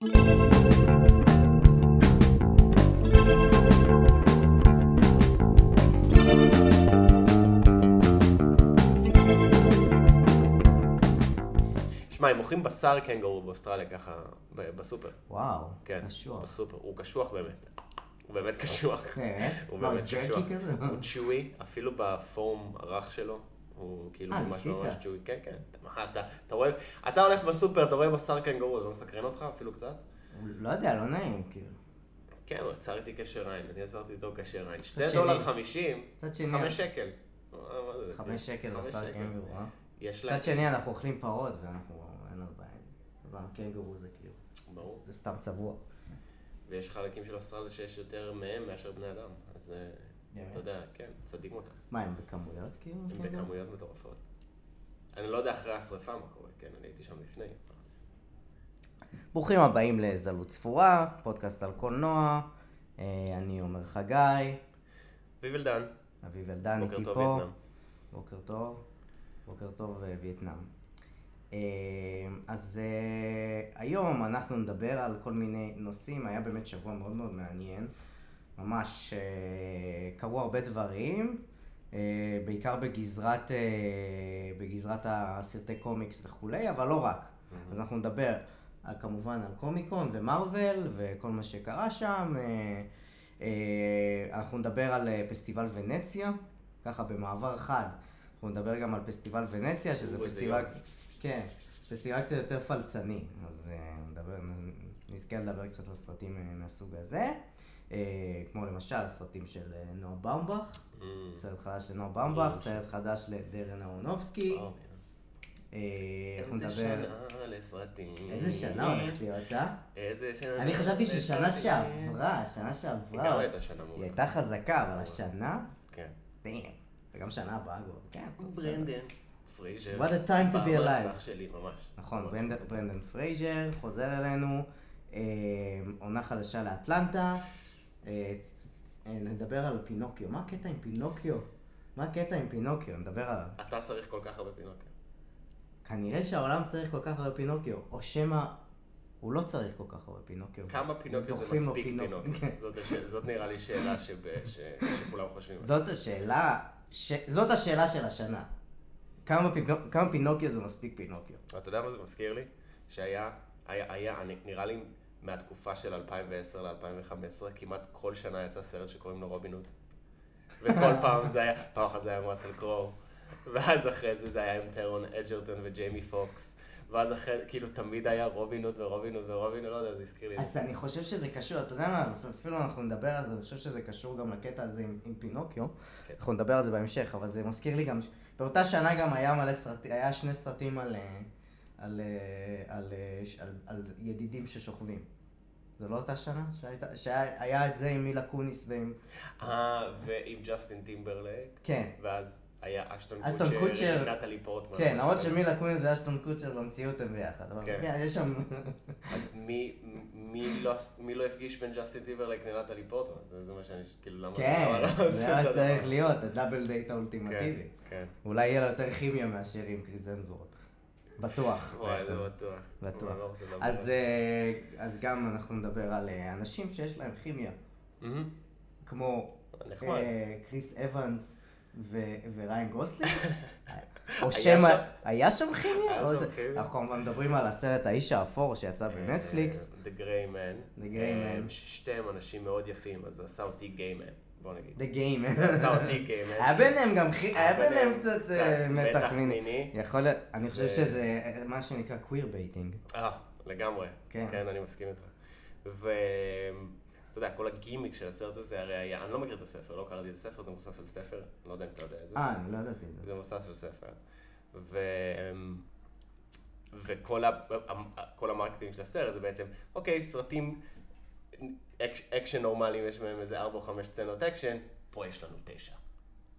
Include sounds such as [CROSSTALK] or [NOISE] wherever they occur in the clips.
שמע, הם מוכרים בשר קנגורו באוסטרליה ככה, בסופר. וואו, כן, קשוח. בסופר. הוא קשוח באמת. הוא באמת קשוח. באמת? הוא באמת ג'רקי קשוח. הוא צ'וי, אפילו בפורום הרך שלו. הוא כאילו אה, ממש ניסית? ממש צ'וי. כן, כן. מה, אתה, אתה רואה, אתה הולך בסופר, אתה רואה בשר קנגורו, זה לא מסקרן אותך אפילו קצת? לא יודע, לא נעים, כאילו. כן, הוא יצר איתי קשר עין, אני יצרתי איתו קשר עין. שתי דולר חמישים, חמש שקל. אה, חמש כאילו? שקל בשר. קנגורו, אה? יש להם, מצד שני אנחנו אוכלים פרות ואנחנו, אין לנו בעיה. אז הקנגורו זה כאילו, ברור. זה סתם צבוע. ויש חלקים של אוסטרליה שיש יותר מהם מאשר בני אדם. אז אה? אתה יודע, כן, צדים אותם. מה, הם בכמויות כאילו? הם קנגורו? בכמויות מטורפות. אני לא יודע אחרי השרפה מה קורה, כן, אני הייתי שם לפני. ברוכים הבאים לזלות צפורה, פודקאסט על קולנוע. אה, אני עומר חגי, אביב אלדן בוקר איתי טוב פה. וייטנאם. בוקר טוב. בוקר טוב אה, וייטנאם. אה, אז היום אנחנו נדבר על כל מיני נושאים, היה באמת שבוע מאוד מאוד מעניין. ממש אה, קרו הרבה דברים, אה, בעיקר בגזרת, אה, בגזרת הסרטי קומיקס וכולי, אבל לא רק. אז אנחנו נדבר על, כמובן על קומיקון ומרוויל וכל מה שקרה שם. אנחנו נדבר על פסטיבל ונציה, ככה במעבר חד. אנחנו נדבר גם על פסטיבל ונציה, שזה פסטיבל. כן, פסטיבל קצת יותר פלצני. אז נדבר, נזכה לדבר קצת על סרטים מהסוג הזה. אה, כמו למשל הסרטים של אה, נועה באומבך, Mm. סרט חדש לנועה באומבך, Mm, סרט חדש לדרן אהרונובסקי. אוקיי. אה, איזה. שנה לסרטים. איזה שנה הולכת להיות, אה? איזה שנה אני חשבתי ששנה. שעברה, שנה היא שעברה, גם הייתה שנה היא. הייתה חזקה, אבל השנה, כן. וגם שנה הבאה כבר, כן. ברנדן, פרייזר. What a time to be alive. במסך שלי, ממש. נכון. ברנדן- פרייזר חוזר אלינו, עונה חדשה לאטלנטה, נדבר על פינוקיו, מה הקטע עם פינוקיו? מה הקטע עם פינוקיו? נדבר עליו. אתה צריך כל כך הרבה פינוקיו. כנראה שהעולם צריך כל כך הרבה פינוקיו, או שמא הוא לא צריך כל כך הרבה פינוקיו. כמה פינוקיו זה מספיק פינוק- פינוקיו? כן. זאת זאת נראה לי שאלה שב- ש- שכולם חושבים. זאת השאלה, ש... זאת השאלה של השנה. כמה, פינו... כמה פינוקיו זה מספיק פינוקיו? אתה יודע מה זה מזכיר לי? שהיה, היה, היה, נראה לי מהתקופה של 2010 ל-2015, כמעט כל שנה יצא סרט שקוראים לו רובין הוד. [LAUGHS] וכל פעם זה היה, פעם אחת זה היה עם ראסל קרואו, ואז אחרי זה זה היה עם טרון אג'רטון וג'יימי פוקס, ואז אחרי, כאילו תמיד היה רובין הוד ורובין הוד ורובין הוד, לא יודע, זה הזכיר לי. אז אני חושב שזה קשור, אתה יודע מה, אפילו אנחנו נדבר על זה, אני חושב שזה קשור גם לקטע הזה עם, עם פינוקיו. כן. אנחנו נדבר על זה בהמשך, אבל זה מזכיר לי גם, באותה שנה גם היה מלא סרטים, היה שני סרטים על, אה, על, אה, על, אה, על, על ידידים ששוכבים. זה לא אותה שנה? שהייתה- שהיה היה את זה עם מילה קוניס ועם... אה, ועם ג'סטין טימברלייק, כן. ואז היה אשטון אשטון קוצ'ר, קוצ'ר. נטלי פורטמן. כן, למרות שמילה קוניס זה אשטון קוצ'ר במציאות הם ביחד. כן. כן, יש שם... אז מי, מי, לא, מי לא הפגיש בין ג'סטין טימברלייק לנטלי פורטמן? זה, זה מה שאני, כאילו, למה, כן, למה לא זה מה שצריך? להיות, ה double date האולטימטיבי. כן, כן. אולי יהיה לה יותר כימיה מאשר עם המסוורת'. בטוח. וואי. זה בטוח. בטוח. לא אז. אה, אז גם אנחנו נדבר על אה, אנשים שיש להם כימיה. כמו. אה, קריס אבנס וריין גוסלינג. [LAUGHS] או שמא, היה שם כימיה? אנחנו כמובן מדברים על הסרט האיש האפור שיצא בנטפליקס. The Gray Man. The Gray Man. ששתיהם אנשים מאוד יפים, אז זה עשה אותי gay man, בוא נגיד. The Gay Man. עשה אותי gay man. היה ביניהם גם, חי- היה ביניהם קצת אה, מתח מיני. יכול להיות, אני חושב ו- שזה אה, מה שנקרא queer baiting. אה, לגמרי. כן. כן, אני מסכים איתך. ואתה יודע, כל הגימיק של הסרט הזה הרי היה, אני לא מכיר את הספר, לא קראתי את הספר, זה מבוסס על ספר, לא יודע אם אתה יודע את זה. אה, אני לא ידעתי את זה. זה מבוסס על ספר. ו... וכל ה... כל ה marketing של הסרט זה בעצם, אוקיי, סרטים. אקשן נורמליים, יש בהם איזה 4 או 5 סצנות אקשן, פה יש לנו 9.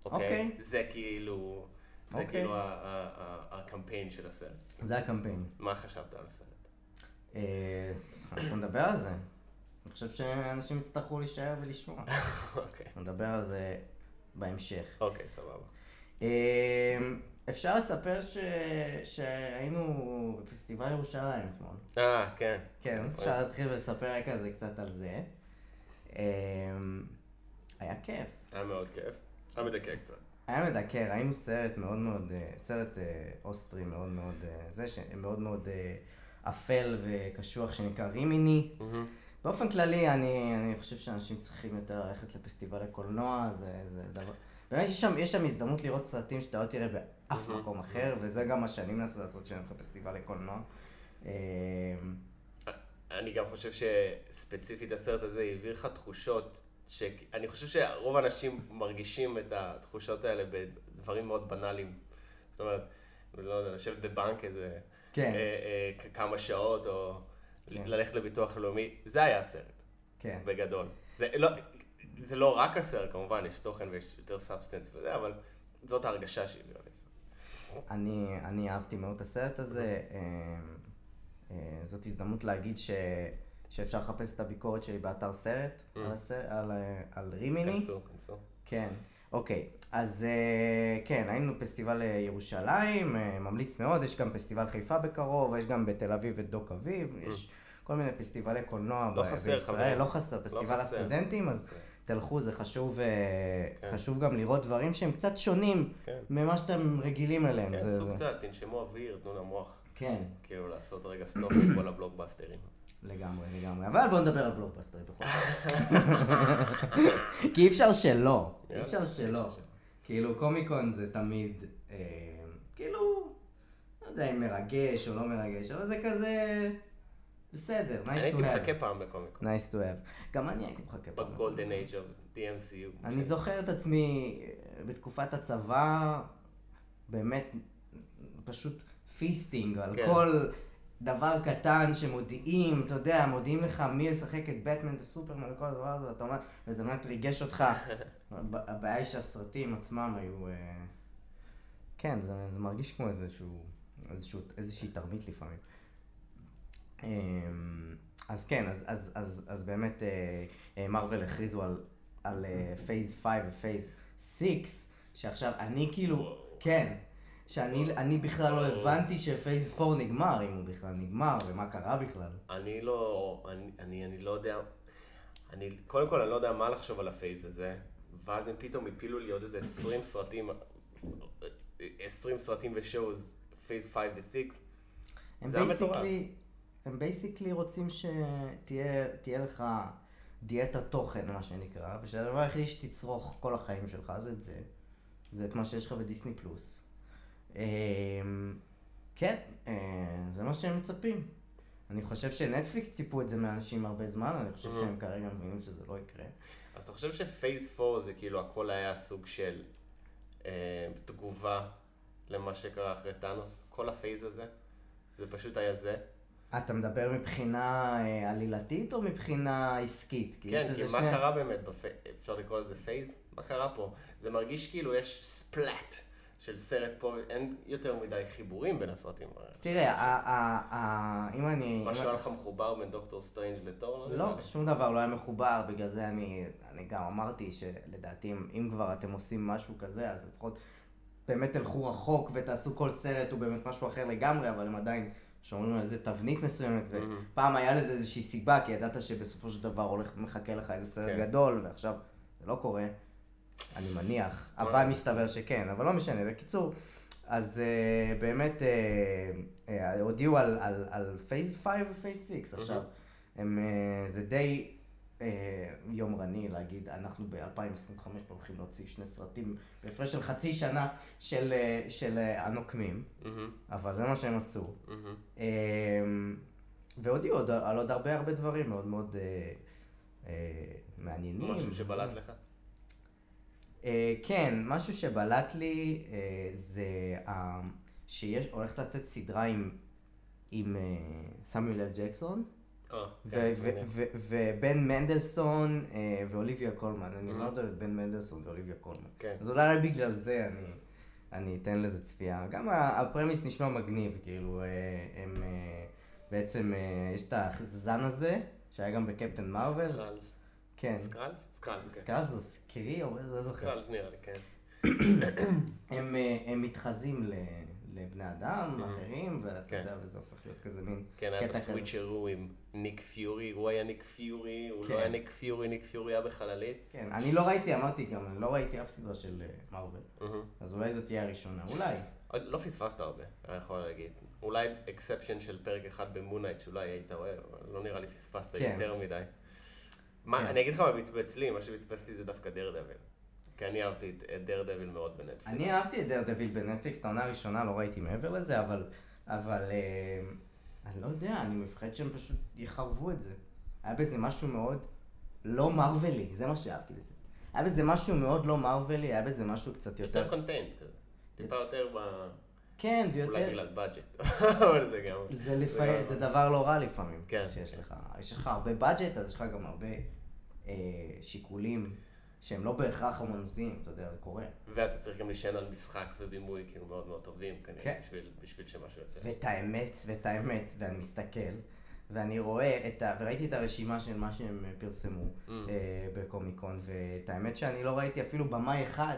אוקיי. זה כאילו, זה אוקיי. כאילו הקמפיין של הסרט. זה הקמפיין. מה חשבת על הסרט? אה, אנחנו נדבר על זה. אני חושב שאנשים יצטרכו להישאר ולשמוע. [LAUGHS] אוקיי. נדבר על זה בהמשך. אוקיי, סבבה. אפשר לספר ש... שהיינו בפסטיבל ירושלים אתמול. אה, כן. כן, אפשר להתחיל ולספר רק על זה קצת על זה. אמ, היה כיף. היה מאוד כיף. היה מדכא קצת. היה מדכא, ראינו סרט מאוד מאוד, אה, סרט אה, אוסטרי מאוד מאוד, אה, זה שמאוד מאוד אפל וקשוח שנקרא רימיני. באופן כללי, אני, אני חושב שאנשים צריכים יותר ללכת לפסטיבל הקולנוע, זה, זה דבר... באמת יש שם, יש שם הזדמנות לראות סרטים שאתה לא תראה באף מקום אחר, וזה גם מה שאני מנסה לעשות כשאני הולך לפסטיבל לקולנוע. אני גם חושב שספציפית הסרט הזה העביר לך תחושות שאני חושב שרוב האנשים מרגישים את התחושות האלה בדברים מאוד בנאליים. זאת אומרת, לא יודע, לשבת בבנק איזה כן. אה, אה, כמה שעות, או כן. ללכת לביטוח לאומי, זה היה הסרט. כן. בגדול. זה לא, זה לא רק הסרט, כמובן, יש תוכן ויש יותר substance וזה, אבל זאת ההרגשה לסרט. אני, אני אהבתי מאוד את הסרט הזה. אה, אה, זאת הזדמנות להגיד ש... שאפשר לחפש את הביקורת שלי באתר סרט, mm. על, הסרט, על, אה, על רימיני. כנסו, כנסו. כן, אוקיי. אז כן, היינו בפסטיבל ירושלים, ממליץ מאוד, יש גם פסטיבל חיפה בקרוב, יש גם בתל אביב את דוק אביב, mm. יש כל מיני פסטיבלי קולנוע לא ב- חסר, בישראל, לא חסר, לא פסטיבל לא הסטודנטים, אז... כן. תלכו, זה חשוב, כן. חשוב גם לראות דברים שהם קצת שונים כן. ממה שאתם רגילים אליהם. כן, צאו קצת, תנשמו אוויר, תנו למוח. כן. כאילו לעשות רגע stop עם כל הבלוקבאסטרים. לגמרי, לגמרי. אבל בואו נדבר על בלוקבאסטרים בכל זאת. כי אי אפשר שלא. אי אפשר שלא. כאילו, קומיקון זה תמיד, אה, כאילו, לא יודע אם מרגש או לא מרגש, אבל זה כזה... בסדר, nice to have. הייתי מחכה פעם בקומיקון. nice to have. גם אני הייתי מחכה פעם. ב golden age of the MCU. אני זוכר את עצמי אה, בתקופת הצבא, באמת, פשוט feasting על כן. כל דבר קטן שמודיעים, אתה יודע, מודיעים לך מי לשחק את בטמן וסופרמן וכל הדבר הזה, ואתה אומר, וזה באמת ריגש אותך. [LAUGHS] הבעיה היא שהסרטים עצמם היו... אה, כן, זה, זה מרגיש כמו איזשהו, איזשהו, איזושהי תרמית לפעמים. אמ, אז כן, אז, אז, אז, אז באמת מרוויל אה, אה, הכריזו על, על phase 5 ו phase 6, שעכשיו אני כאילו, כן, שאני בכלל לא הבנתי ש phase 4 נגמר, אם הוא בכלל נגמר, ומה קרה בכלל. אני לא, אני, אני, אני לא יודע, אני, קודם כל אני לא יודע מה לחשוב על ה phase הזה, ואז הם פתאום הפילו לי עוד איזה 20 סרטים, 20 סרטים ו shows, phase 5 ו-6. זה מטורף. הם basically רוצים שתהיה לך דיאטה תוכן, מה שנקרא, ושהדבר היחידי שתצרוך כל החיים שלך זה את זה. זה את מה שיש לך בדיסני פלוס. אמ, כן, אה, זה מה שהם מצפים. אני חושב שנטפליקס ציפו את זה מאנשים הרבה זמן, אני חושב mm-hmm. שהם כרגע מבינים שזה לא יקרה. אז אתה חושב ש phase 4 זה כאילו הכל היה סוג של אה, תגובה למה שקרה אחרי טאנוס? כל ה phase הזה? זה פשוט היה זה? אתה מדבר מבחינה אה, עלילתית או מבחינה עסקית? כי כן, כי מה שני... קרה באמת, בפ... אפשר לקרוא לזה phase? מה קרה פה? זה מרגיש כאילו יש splat. של סרט פה, אין יותר מדי חיבורים בין הסרטים. תראה, אם אני... משהו היה לך מחובר בין דוקטור סטרנג' לת'ור? לא, שום דבר לא היה מחובר, בגלל זה אני גם אמרתי שלדעתי, אם כבר אתם עושים משהו כזה, אז לפחות באמת תלכו רחוק ותעשו כל סרט, הוא באמת משהו אחר לגמרי, אבל הם עדיין שומרים על איזה תבנית מסוימת, ופעם היה לזה איזושהי סיבה, כי ידעת שבסופו של דבר הולך, מחכה לך איזה סרט כן. גדול, ועכשיו זה לא קורה. אני מניח, אבל מסתבר שכן, אבל לא משנה. בקיצור, אז uh, באמת uh, uh, הודיעו על, phase 5 ו phase 6 עכשיו. הם, uh, זה די יומרני להגיד, אנחנו ב-2025 הולכים להוציא שני סרטים בהפרש של חצי שנה של, uh, של uh, הנוקמים, אבל זה מה שהם עשו. Uh, והודיעו על עוד הרבה הרבה דברים מאוד מאוד uh, uh, מעניינים. משהו שבלט לך? Uh, כן, משהו שבלט לי uh, זה uh, שיש, הולכת לצאת סדרה עם, עם uh, סמיול אל ג'קסון. כן, ובן מנדלסון uh, ואוליביה קולמן, אני mm-hmm. מאוד אוהב את בן מנדלסון ואוליביה קולמן. כן. אז אולי בגלל זה אני, אני אתן לזה צפייה. גם ה premise נשמע מגניב, כאילו, uh, הם בעצם, יש את הגזע הזה, שהיה גם בקפטן מרוויל. כן. Skrulls? Skrulls, כן. Skrulls זה Skree או איזה זוכר? Skrulls נראה לי, כן. הם, אה, הם מתחזים ל, לבני אדם. אחרים, ואתה כן. יודע, וזה הופך להיות כזה מין כן, היה את קטע כזה. הסוויצ'רו עם ניק פיורי, הוא היה ניק פיורי, הוא כן. לא היה ניק פיורי, ניק פיורי היה בחללית. כן, אני לא ראיתי, אמרתי גם, אני לא ראיתי אף סדרה של אה, מהמם. אז אולי זאת תהיה הראשונה, אולי. לא פספסת הרבה, אני יכול להגיד. אולי exception של פרק אחד במון נייט שאולי היית רואה, אבל לא נראה לי פספסת כן. יותר מדי. מה, כן. אני אגיד לך מה בצבץ לי, מה שבצבץ לי זה דווקא דרדביל. כי אני אהבתי את- דרדביל מאוד בנטפליקס. אני אהבתי את דר דביל בנטפליקס, את העונה הראשונה לא ראיתי מעבר לזה, אבל, אבל אה, אני לא יודע, אני מפחד שהם פשוט יחרבו את זה. היה בזה משהו מאוד לא מרווילי, זה מה שאהבתי בזה. היה בזה משהו מאוד לא מרווילי, היה בזה משהו קצת יותר יותר... contained כזה. טיפה יותר ב... כן, אולי ויותר... בגלל budget. [LAUGHS] אבל זה גם... זה לפעמים, זה דבר לא רע לפעמים. כן. שיש לך, יש לך הרבה budget, אז יש לך גם הרבה אה, שיקולים שהם לא בהכרח אמנותיים, אתה יודע, זה קורה. ואתה צריך גם להישען על משחק ובימוי כאילו מאוד מאוד טובים, כנראה, כן. בשביל- בשביל שמשהו יוצא. ואת האמת, ואת האמת, ואני מסתכל, ואני רואה את ה... וראיתי את הרשימה של מה שהם פרסמו Mm. אה, בקומיקון, ואת האמת שאני לא ראיתי אפילו במאי אחד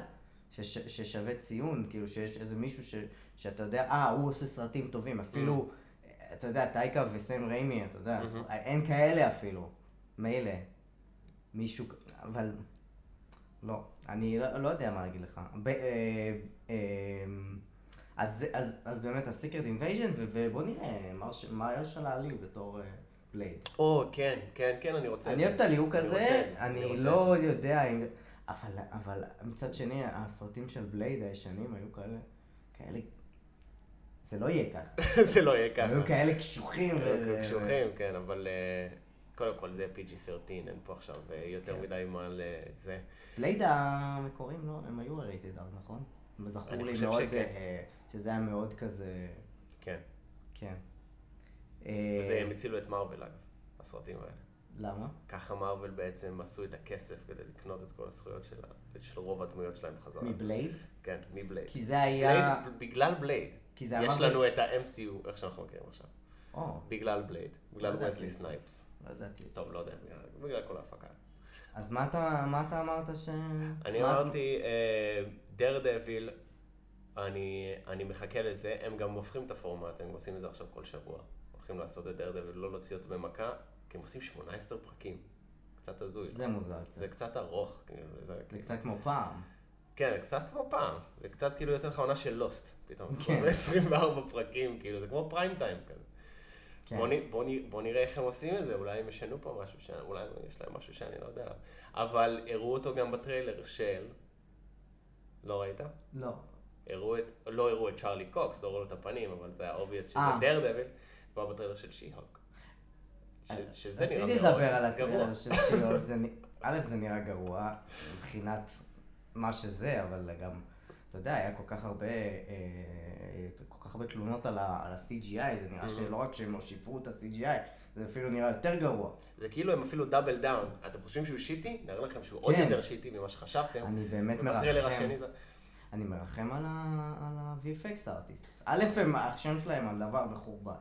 שש, ששווה ציון, כאילו שיש איזה מישהו ש, שאתה יודע, אה, הוא עושה סרטים טובים, אפילו, אה, אתה יודע, טייקה וסם ריימי, אתה יודע, Mhm. אין כאלה אפילו, מילא, מישהו, אבל, לא, אני לא, לא יודע מה להגיד לך. ב, אה, אה, אז, אז, אז באמת ה Secret Invasion, ובוא נראה מה, יש על העלי בתור בלייד. או, כן, כן, כן, אני רוצה אני אוהב את. הליהוק אני הזה, רוצה אני רוצה לא. יודע אם... אבל, אבל מצד שני, הסרטים של בלייד הישנים היו כאלה, כאלה... זה לא יהיה ככה. [LAUGHS] זה לא יהיה ככה. היו כאלה קשוחים. קשוחים, כן, אבל אה, קודם כל זה PG-13, אין פה עכשיו אה, יותר כן. מדי מה לזה. בלייד המקורים, לא, הם היו רייטד אר, נכון? זכור אני לי מאוד, שכן. אה, שזה היה מאוד כזה, כן. כן. זה אה, הם הצילו את מארוול אגב, הסרטים האלה. למה? ככה מארוול בעצם עשו את הכסף כדי לקנות את כל הזכויות של, ה- של רוב הדמויות שלהם בחזרה. מבלייד? כן, מבלייד. כי זה היה... בלייד, בגלל בלייד. כי זה יש אמר לנו בס- את ה-MCU, איך שאנחנו מכירים עכשיו. בגלל בלייד. בגלל לא וסלי. סנייפס. לא ידעתי. טוב, לא יודע, בגלל- כל ההפקה. אז מה אתה, מה אתה אמרת ש... אני מה- אמרתי, דרדביל, אני, אני מחכה לזה, הם גם הופכים את הפורמט, הם עושים את זה עכשיו כל שבוע. הולכים לעשות את דרדביל, לא להוציא אותו במכה, כי הם עושים 18 פרקים. קצת הזוי. זה מוזר. זה קצת ארוך, כאילו, זה, זה כאילו. קצת כמו פעם. כן, קצת כמו פעם. זה קצת כאילו יוצא לך עונה של לוסט, פתאום. כן. 24 פרקים, כאילו, זה כמו prime time כזה. כן. בוא, בוא, בוא נראה איך הם עושים את זה, אולי הם ישנו פה משהו, ש... אולי יש להם משהו שאני לא יודע עליו. אבל הראו אותו גם בטריילר של... לא ראית? לא. הראו את... לא הראו את צ'ארלי קוקס, לא הראו לו את הפנים, אבל זה היה obvious שזה אה. דרדביל, והוא היה בטריילר של שי-האלק. ש... שזה נראה מאוד רציתי לדבר על גרוע. הטריילר של נ- [LAUGHS] א', זה נראה גרוע מבחינת מה שזה, אבל גם, אתה יודע, היה כל כך הרבה, אה, כל כך הרבה תלונות על ה-CGI, זה נראה Mhm. שלא רק שהם לא שיפרו את ה-CGI, זה אפילו נראה יותר גרוע. זה כאילו הם אפילו דאבל דאון. אתם חושבים שהוא שיטי? נראה לכם שהוא עוד כן. יותר שיטי ממה שחשבתם. אני באמת מרחם. אני מרחם על ה-VFX ארטיסט. א', הם, השם שלהם על דבר מחורבן.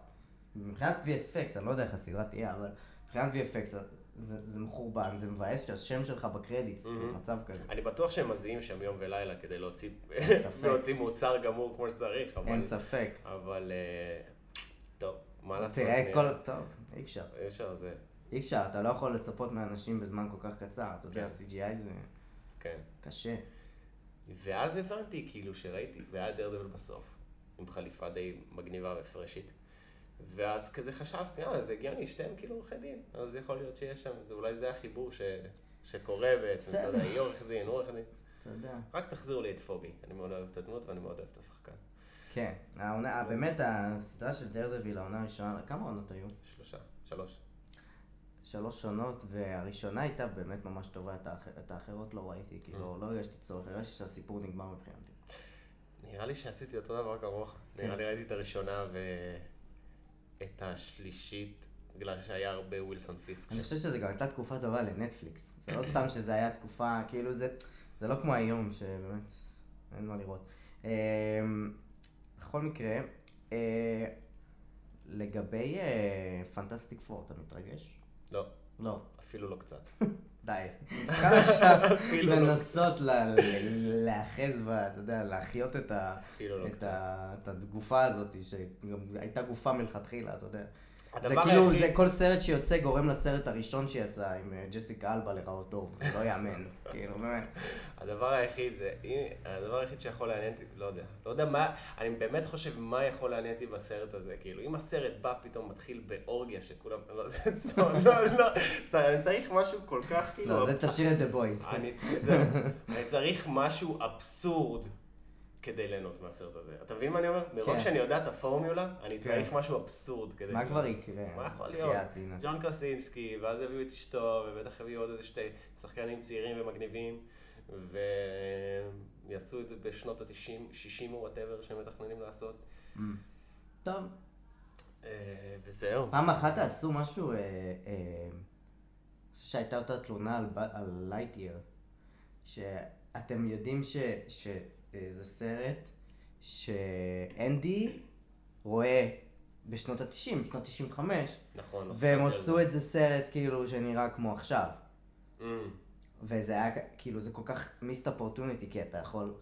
מבחינת VFX, אני לא יודע איך הסדרה תהיה, אבל מבחינת VFX זה, זה מחורבן, זה מבאס שהשם שלך בקרדיטס, Mhm. במצב כזה. אני בטוח שהם מזיעים שם יום ולילה כדי להוציא. [LAUGHS] להוציא מוצר גמור כמו שצריך, אבל... אין ספק. אבל... אה, טוב, מה לעשות? תראה את כל... טוב, אי אפשר. אי אפשר, זה... אי אפשר, אתה לא יכול לצפות מאנשים בזמן כל כך קצר. אתה יודע, כן. CGI זה כן. קשה. ואז הבנתי, כאילו, שראיתי, והיה דרדבל בסוף, עם חליפה די מגניבה ופרשית. ואז כזה חשבתי, אה, זה הגיוני, שתיהם כאילו עורכי דין, אז יכול להיות שיש שם, זה, אולי זה החיבור ש, שקורה בעצם, אתה יודע. היא עורך דין, הוא עורך דין. יודע. רק תחזירו לי את פוגי, אני מאוד אוהב את הדמות ואני מאוד אוהב את השחקן. כן. העונה, באמת, הסדרה של דרדוויל, העונה הראשונה, כמה עונות היו? שלושה, שלוש. שלוש שונות, והראשונה הייתה באמת ממש טובה, את האח- את האחרות לא ראיתי, כי לא לא הרגשתי צורך, הרגשתי שהסיפור נגמר מבחינתי. נראה לי שעשיתי אותו דבר כמוך. כן. נראה לי ראיתי את הראשונה ואת השלישית, בגלל שהיה הרבה ווילסון פיסק. אני חושב שזה גם הייתה תקופה טובה לנטפליקס. זה לא סתם שזה היה תקופה, כאילו זה, זה לא כמו היום, שבאמת אין מה לראות. אמ, בכל מקרה, אה, לגבי פנטסטיק פור, אתה מתרגש? לא. לא. אפילו לא קצת. [LAUGHS] די. [LAUGHS] כמה אפשר לא. לנסות להאחז בה, אתה יודע, להחיות את ה- אפילו לא את הגופה הזאת, שגם הייתה גופה מלכתחילה, אתה יודע. זה כאילו, היחיד- זה כל סרט שיוצא גורם לסרט הראשון שיצא עם אה, ג'סיקה אלבה להיראות טוב, זה לא יאמן, [LAUGHS] כאילו, באמת. הדבר היחיד זה, הדבר היחיד שיכול לעניין אותי, לא יודע, לא יודע מה, אני באמת חושב מה יכול לעניין אותי בסרט הזה, כאילו, אם הסרט בא פתאום מתחיל באורגיה שכולם, לא, [LAUGHS] לא, לא, צריך- אני צריך משהו כל כך, כאילו, לא, זה תשאיר את The Boys. [LAUGHS] אני צריך משהו אבסורד כדי ליהנות מהסרט הזה. אתה מבין מה אני אומר? מרוב כן. שאני יודע את הפורמולה, אני צריך משהו אבסורד כדי... מה ש- כבר יקרה? מה יכול להיות? ג'ון קרסינסקי, ואז הביאו את אשתו, ובטח הביאו עוד איזה שתי שחקנים צעירים ומגניבים, ויעשו את זה בשנות ה-90, 60 או whatever שהם מתכננים לעשות. Mm. טוב, אה, וזהו. פעם אחת עשו משהו, אה, אה, שהייתה אותה תלונה על לייטיר, שאתם יודעים שזה סרט שאנדי רואה בשנות ה-90, בשנות 95, נכון. והם נכון, עשו את זה סרט כאילו שנראה כמו עכשיו. Mm, וזה היה כאילו זה כל כך מיסט אופורטוניטי כי אתה יכול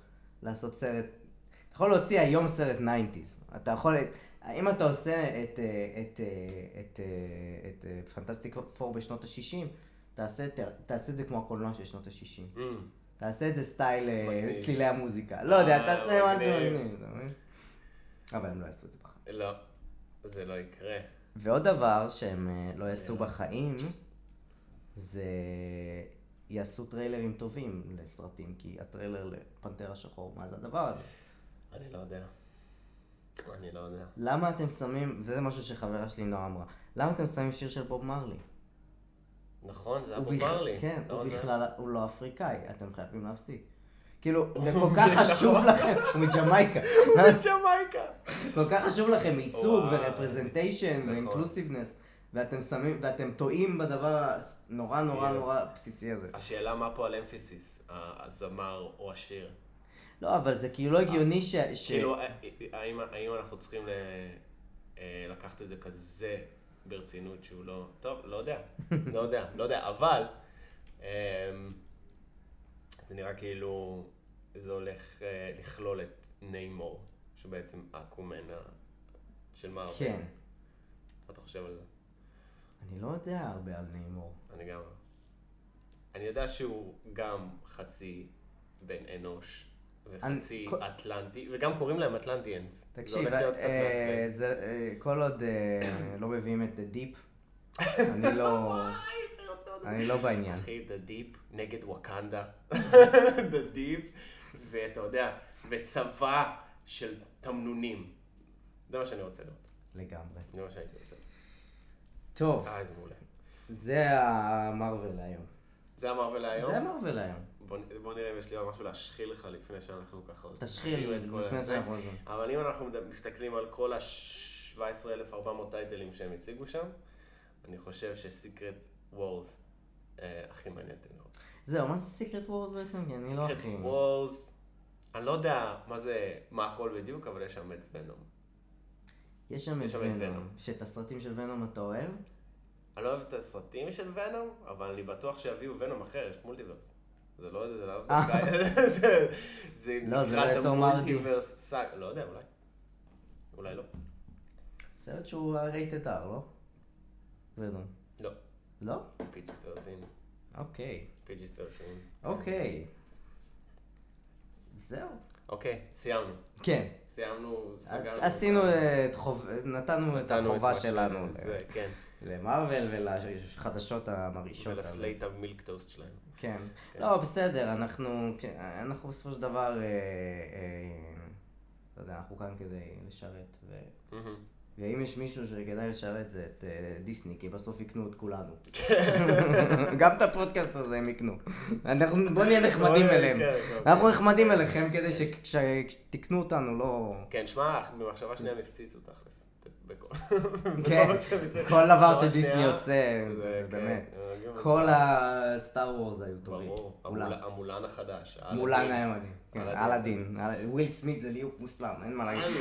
לעשות סרט, אתה יכול להוציא היום סרט 90's, אתה יכול, אם אתה עושה את, אה, את, אה, את, אה, את, את Fantastic Four בשנות ה-60, תעשה, תעשה את זה כמו הקולנוע של שנות ה-60. mm. תעשה את זה סטייל אה. צלילי המוזיקה. לא יודע, אה, תעשה משהו מגניב. אתה מבין? אבל הם לא יעשו את זה בחיים. לא, זה לא יקרה. ועוד דבר שהם אה, לא זה יעשו. בחיים, זה יעשו טריילרים טובים לסרטים, כי הטריילר לפנתר השחור, מה זה הדבר הזה? אני לא יודע. אני לא יודע. למה אתם שמים, וזה משהו שחברה שלי נועה אמרה, למה אתם שמים שיר של בוב מרלי? נכון, זה הוא אבו בכ- מרלי. כן, לא, הוא בכלל, הוא לא אפריקאי, אתם חייבים להפסיק. כאילו, [LAUGHS] זה כל כך חשוב לכם, הוא מג'מייקה. [LAUGHS] ג'מייקה. כל כך חשוב לכם ייצוג. ורפרזנטיישן נכון. ואינקלוסיבנס, ואתם שמים, ואתם טועים בדבר הנורא נורא כן. נורא בסיסי הזה. השאלה מה פה על אמפיסיס, הזמר או השיר. לא, אבל זה כאילו לא הגיוני ש... כאילו, ה- האם, האם אנחנו צריכים אה, לקחת את זה כזה ברצינות שהוא לא... טוב, לא יודע, לא יודע, לא יודע, אבל אמ, זה נראה כאילו זה הולך אה, לכלול את ניימור, שבעצם אקומן של מארוול. כן. מה אתה חושב על זה? אני לא יודע הרבה על ניימור. אני גם... אני יודע שהוא גם חצי בן אנוש וחצי אני- אטלנטי, וגם קוראים להם אטלנטיאנס. תקשיב, זה אה. זה- אה, כל עוד אה, [COUGHS] לא מביאים את The Deep, אני לא... [LAUGHS] אני לא בעניין. אחי, The Deep נגד וואקנדה. [LAUGHS] The Deep, ואתה יודע, וצבא של תמנונים. זה מה שאני רוצה לראות. לגמרי. זה מה שהייתי רוצה. טוב, אה, איזה מעולה. זה המרוויל להיום. זה המארוול להיום? זה המארוול להיום. בוא, בוא נראה אם יש לי עוד משהו להשחיל לך לפני שאנחנו ככה... תשחיל לפני. שאנחנו... עוזבים. אבל אם אנחנו מסתכלים על כל ה-17,400 טייטלים שהם הציגו שם, אני חושב ש Secret Wars הכי מעניין אותי לראות. זהו, מה זה Secret Wars בעצם? כי אני לא Secret הכי... Wars, אני לא יודע מה זה, מה הכל בדיוק, אבל יש שם את Venom. יש שם את. Venom. שאת הסרטים של Venom אתה אוהב? אני לא אוהב את הסרטים של Venom, אבל אני בטוח שיביאו Venom אחר, יש Multiverse. זה לא, זה לא, [LAUGHS] אה. זה, לא, נקרא את. ה Multiverse Saga, לא יודע, אולי. אולי לא. סרט שהוא rated R, לא? Venom. לא. לא? PG 13. אוקיי. פיג'י 13. אוקיי. זהו. אוקיי, סיימנו. כן. סיימנו, סגרנו. עשינו את חוב... נתנו את החובה שלנו כן. למארוול ולחדשות המרעישות. ול slate ה milquetoast שלהם. כן. כן. לא, בסדר, אנחנו, כן, אנחנו בסופו של דבר, אה, אה, אתה יודע, אנחנו כאן כדי לשרת, ו... ואם יש מישהו שכדאי לשרת זה את אה, דיסני, כי בסוף יקנו את כולנו. [LAUGHS] גם את הפודקאסט הזה הם יקנו. אנחנו, בוא נהיה נחמדים אליהם. כן, אנחנו כן. נחמדים אליכם כדי שכשתקנו אותנו לא... כן, שמע, במחשבה שנייה הפציצו תכלס. בכל... כן, כל דבר שדיסני עושה, כן, באמת. כל ה Star Wars היו טובים. ברור, המולן החדש. מולן. היה מדהים. כן, אלאדין. אלאדין. וויל סמית זה ליהוק מושלם, אין מה להגיד.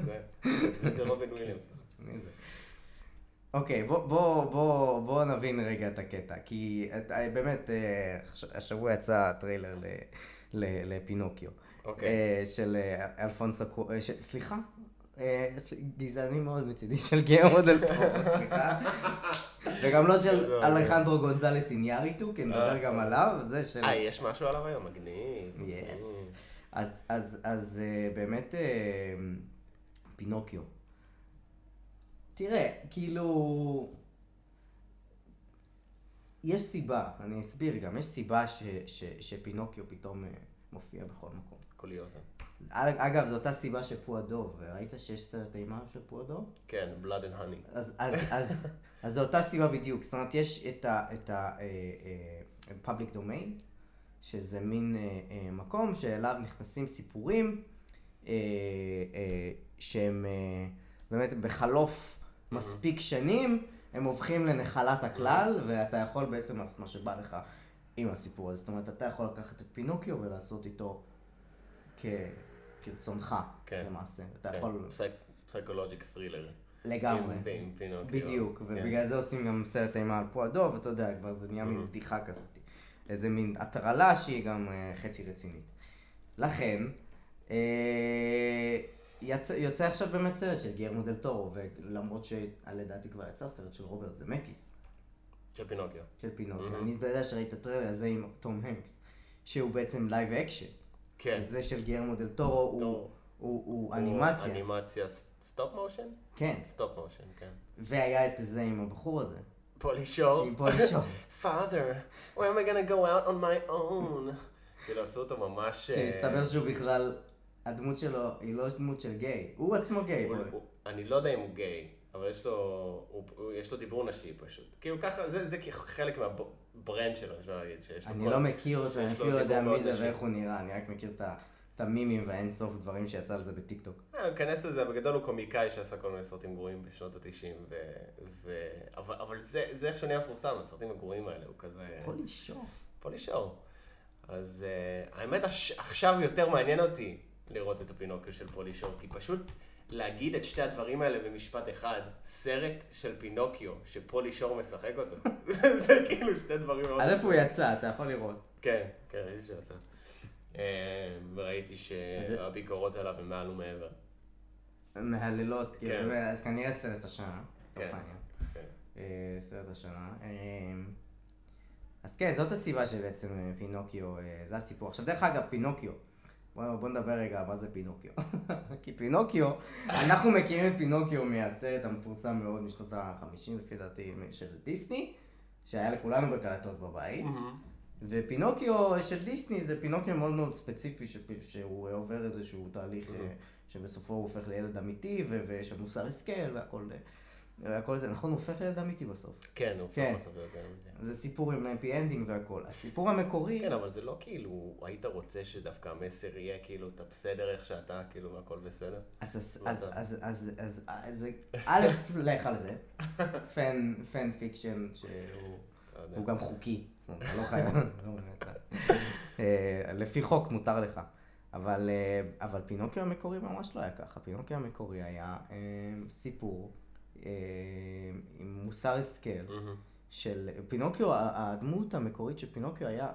זה- רובין וויליאמס. [LAUGHS] מי זה? אוקיי, בוא, בוא, בוא, בוא נבין רגע את הקטע, כי את, אה, באמת, אה, הש- השבוע יצא טריילר ל, ל, לפינוקיו. אוקיי. אה, של אלפונסו סליחה? אה, גזעני מאוד מצידי [LAUGHS] של גרמו דל. [LAUGHS] וגם לא של לא, לא. אלחנדרו גונזלס איניאריטו, כי נדבר אה. גם עליו, זה של... אה, יש משהו עליו היום? מגניב. יס. אז, אה, באמת אה, פינוקיו. תראה, כאילו... יש סיבה, אני אסביר גם, יש סיבה שפינוקיו פתאום אה, מופיע בכל מקום. קוליוזן. אגב, זו אותה סיבה שפועדו, ראית שיש סרט אימה של פועדו? כן, Blood and Honey. אז, זו אותה סיבה בדיוק, זאת אומרת, יש את ה- את ה- אה, אה, domain, שזה מין אה, מקום שאליו נכנסים סיפורים שהם באמת בחלוף מספיק שנים, הם הופכים לנחלת הכלל, ואתה יכול בעצם לעשות מה שבא לך עם הסיפור הזה. זאת אומרת, אתה יכול לקחת את פינוקיו ולעשות איתו. כרצונך, כן. למעשה. אתה כן, יכול פסיכולוג'יק ת'רילר. לגמרי. עם- עם פינוקיו. בדיוק, כן. ובגלל זה עושים גם סרט אימה על פועדו, ואתה יודע, כבר זה נהיה מין Mhm. בדיחה כזאת. איזה מין הטרלה שהיא גם אה, חצי רצינית. לכן, אה, יצא, יוצא עכשיו באמת סרט של גיירמו דל טורו, ולמרות שלדעתי כבר יצא סרט של רוברט זמקיס, של פינוקיו. של פינוקיו. Mhm. אני יודע שראית את הטריילר הזה עם טום הנקס, שהוא בעצם live action. כן. זה של גיירמו דל טורו הוא. הוא, הוא או אנימציה. אנימציה stop motion? כן, stop motion, כן. והיה את זה עם הבחור הזה, פולי שור. עם פולי שור. [LAUGHS] Father, where am I gonna go out on my own? כאילו עשו אותו ממש... אה, שהסתבר שהוא בכלל, הדמות שלו היא לא דמות של גיי, הוא עצמו גיי. הוא-. הוא- אני לא יודע אם הוא גיי, אבל יש לו, הוא- הוא- יש לו דיבור נשי פשוט. כאילו ככה, זה זה חלק מהברנד שלו, אפשר להגיד, שיש לו אני כל- לא מכיר אותו, אני אפילו לא יודע מי זה. ואיך הוא נראה, אני רק מכיר את ה- את המימים והאין סוף דברים שיצא על זה בטיקטוק. אה, כנס לזה, בגדול הוא קומיקאי שעשה כל מיני סרטים גרועים בשנות ה-90, ו... ו... אבל, אבל זה, זה איך שהוא נהיה מפורסם, הסרטים הגרועים האלה, הוא כזה... הולי שור. פולי שור. אז uh, האמת. עכשיו יותר מעניין אותי לראות את הפינוקיו של פולי שור, כי פשוט להגיד את שתי הדברים האלה במשפט אחד, סרט של פינוקיו שפולי שור משחק אותו, [LAUGHS] זה, כאילו שתי דברים מאוד... איפה הוא יצא, אתה יכול לראות. כן, כן, ראיתי שיצא. אה, וראיתי שהביקורות עליו הן מעל ומעבר. מהללות, כאילו, כן. אז כנראה סרט השנה, לצורך כן. העניין. כן. אה, סרט השנה. אה, אז כן, זאת הסיבה שבעצם אה, פינוקיו, אה, זה הסיפור. עכשיו, דרך אגב, פינוקיו, בוא, בוא נדבר רגע מה זה פינוקיו. [LAUGHS] כי פינוקיו, אנחנו מכירים את פינוקיו מהסרט המפורסם מאוד משנות ה-50, לפי דעתי, של דיסני, שהיה לכולנו בקלטות בבית. ופינוקיו של דיסני זה פינוקיו מאוד מאוד ספציפי, שפ- שהוא עובר איזשהו תהליך אה, שבסופו הוא הופך לילד אמיתי, ו- ויש שם מוסר השכל והכל והכל זה. נכון, הוא הופך לילד אמיתי בסוף. כן, הוא כן. בסוף יותר מזה. זה סיפור עם happy ending והכל. הסיפור המקורי, כן, אבל זה לא כאילו, היית רוצה שדווקא המסר יהיה כאילו, אתה בסדר איך שאתה, כאילו, והכל בסדר? אז, אז, אז? אז, אז, אז, א', לך על זה, fan, fan fiction שהוא גם חוקי, לא חייב, לא אה, לפי חוק מותר לך. אבל, אה, אבל פינוקיו המקורי ממש לא היה ככה, פינוקיו המקורי היה אה, סיפור עם מוסר השכל. של פינוקיו, הדמות המקורית של פינוקיו היה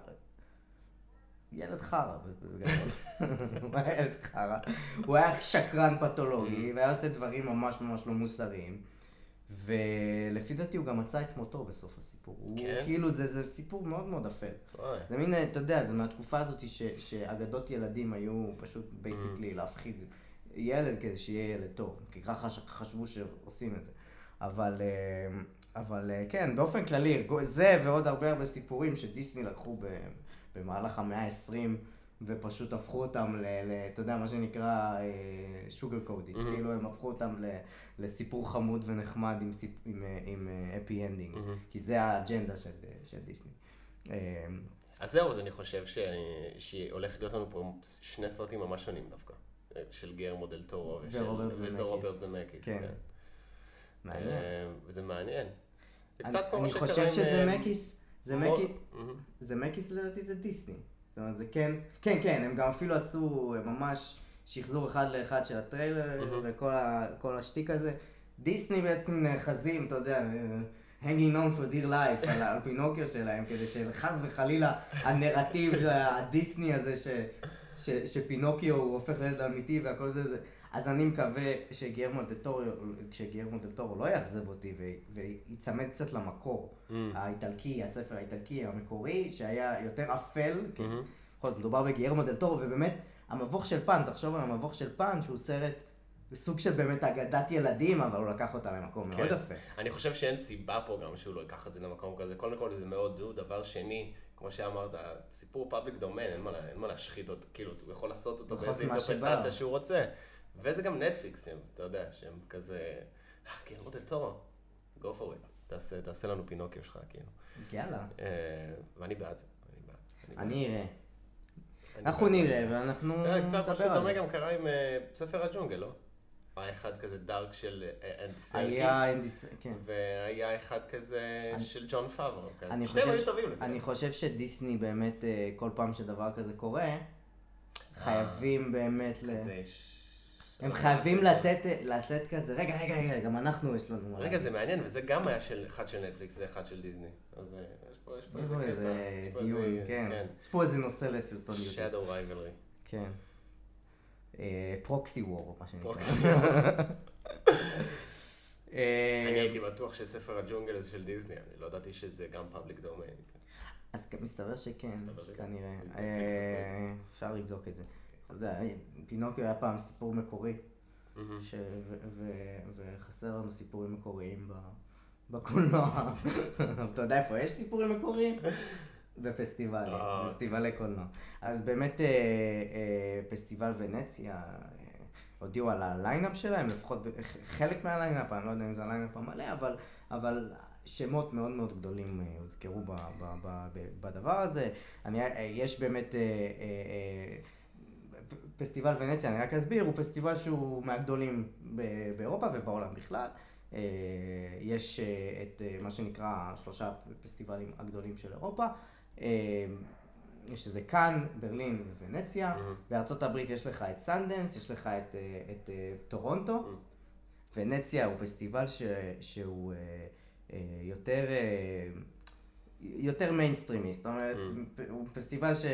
ילד חרא בגדול. [LAUGHS] הוא היה ילד חרא. הוא היה שקרן פתולוגי, והיה עושה דברים ממש ממש לא מוסריים. ולפי דעתי הוא גם מצא את מותו בסוף הסיפור. הוא כן? כאילו, זה, זה סיפור מאוד מאוד אפל. זה מין, אתה יודע, זה מהתקופה הזאת ש, שאגדות ילדים היו פשוט basically להפחיד ילד כדי שיהיה ילד טוב, כי ככה חשבו שעושים את זה. אבל, אה, אבל אה, כן, באופן כללי, זה ועוד הרבה הרבה סיפורים שדיסני לקחו במהלך המאה ה-20 ופשוט הפכו אותם ל... ל אתה יודע, מה שנקרא sugar coating, mm-hmm. כאילו הם הפכו אותם ל, לסיפור חמוד ונחמד עם, סיפ, עם, אה, עם happy ending, mm-hmm. כי זה האג'נדה של, של דיסני. אה, אז זהו, אז אני חושב ש... שהולך להיות לנו פה שני סרטים ממש שונים דווקא. של גיירמו דל טורו ושל... רוברט זמקיס. כן. מעניין. אה, וזה מעניין. זה אני- קצת כמו מה אני שקרה חושב שזה אה, זמקיס, זה זמקיס. זה זמקיס לדעתי זה דיסני. זאת אומרת, זה כן, כן, כן, הם גם אפילו עשו ממש שחזור אחד לאחד של הטריילר. וכל השטיק הזה. דיסני בעצם נאחזים, אתה יודע, hanging on for dear life על, על פינוקיו שלהם, כדי שחס וחלילה הנרטיב [LAUGHS] הדיסני הזה ש, ש, שפינוקיו הוא הופך לילד אמיתי והכל זה, זה. אז אני מקווה שגיירמו דל טורו, כשגיירמו דל טורו לא יאכזב אותי וייצמד קצת למקור mm. האיטלקי, הספר האיטלקי המקורי, שהיה יותר אפל, mm-hmm. כי בכל זאת מדובר בגיירמו דל טורו, ובאמת המבוך של פן, תחשוב על המבוך של פן, שהוא סרט... סוג של באמת אגדת ילדים, אבל הוא לקח אותה למקום כן. מאוד יפה. אני חושב שאין סיבה פה גם שהוא לא ייקח את זה למקום כזה. קודם כל זה מאוד דו. דבר שני, כמו שאמרת, סיפור פאבליק דומיין, אין, אין מה להשחית אותו, כאילו, הוא יכול לעשות אותו באיזו אינטרפטציה שהוא רוצה. וזה גם נטפליקס, שהם, אתה יודע, שהם כזה, אה, כן, רוטל טורו, go for it, תעשה, תעשה לנו פינוקיו שלך, כאילו. יאללה. אה, ואני בעד זה, אני בעד. אני אראה. אנחנו נראה, ואנחנו נדבר על זה. קצת משהו דומה גם קרה עם ספר הג'ונגל, לא? היה אחד כזה dark של אנדי סרקיס. היה אנדי סרקיס, כן. והיה אחד כזה אני... של ג'ון פאברו. שתיהם היו טובים. אני חושב שדיסני באמת, כל פעם שדבר כזה קורה, חייבים באמת ל... הם חייבים לתת, לתת כזה, רגע, רגע, רגע, גם אנחנו יש לנו... רגע, זה מעניין, וזה גם היה של אחד של נטפליקס ואחד של דיסני. אז יש פה, יש פה איזה דיון, כן. יש פה איזה נושא לסרטון. Shadow Rivalry. כן. פרוקסי וור, מה שנקרא. [LAUGHS] אני הייתי בטוח שספר הג'ונגל הזה של דיסני, אני לא ידעתי שזה גם פאבליק דומיין. אז מסתבר שכן, כנראה. אפשר לבדוק את זה. אתה יודע, פינוקיו היה פעם סיפור מקורי, וחסר לנו סיפורים מקוריים בקולנוע. [LAUGHS] אתה יודע איפה יש סיפורים מקוריים? בפסטיבל, אה. פסטיבלי קולנוע. אז באמת אה, אה, פסטיבל ונציה הודיעו על ה lineup שלהם, לפחות חלק מה lineup, אני לא יודע אם זה ה lineup המלא, אבל, אבל שמות מאוד מאוד גדולים הוזכרו ב, ב, ב, ב, בדבר הזה. אני, יש באמת... פסטיבל ונציה, אני רק אסביר, הוא פסטיבל שהוא מהגדולים באירופה ובעולם בכלל. יש את מה שנקרא שלושה פסטיבלים הגדולים של אירופה. אמ, יש איזה קאן, ברלין וונציה, mm-hmm. בארצות הברית יש לך את סנדנס, יש לך את, אה, את, את אה, טורונטו, mm-hmm. ונציה הוא פסטיבל ש, שהוא אה, יותר, יותר מיינסטרימי, זאת אומרת, mm-hmm. הוא פסטיבל ש,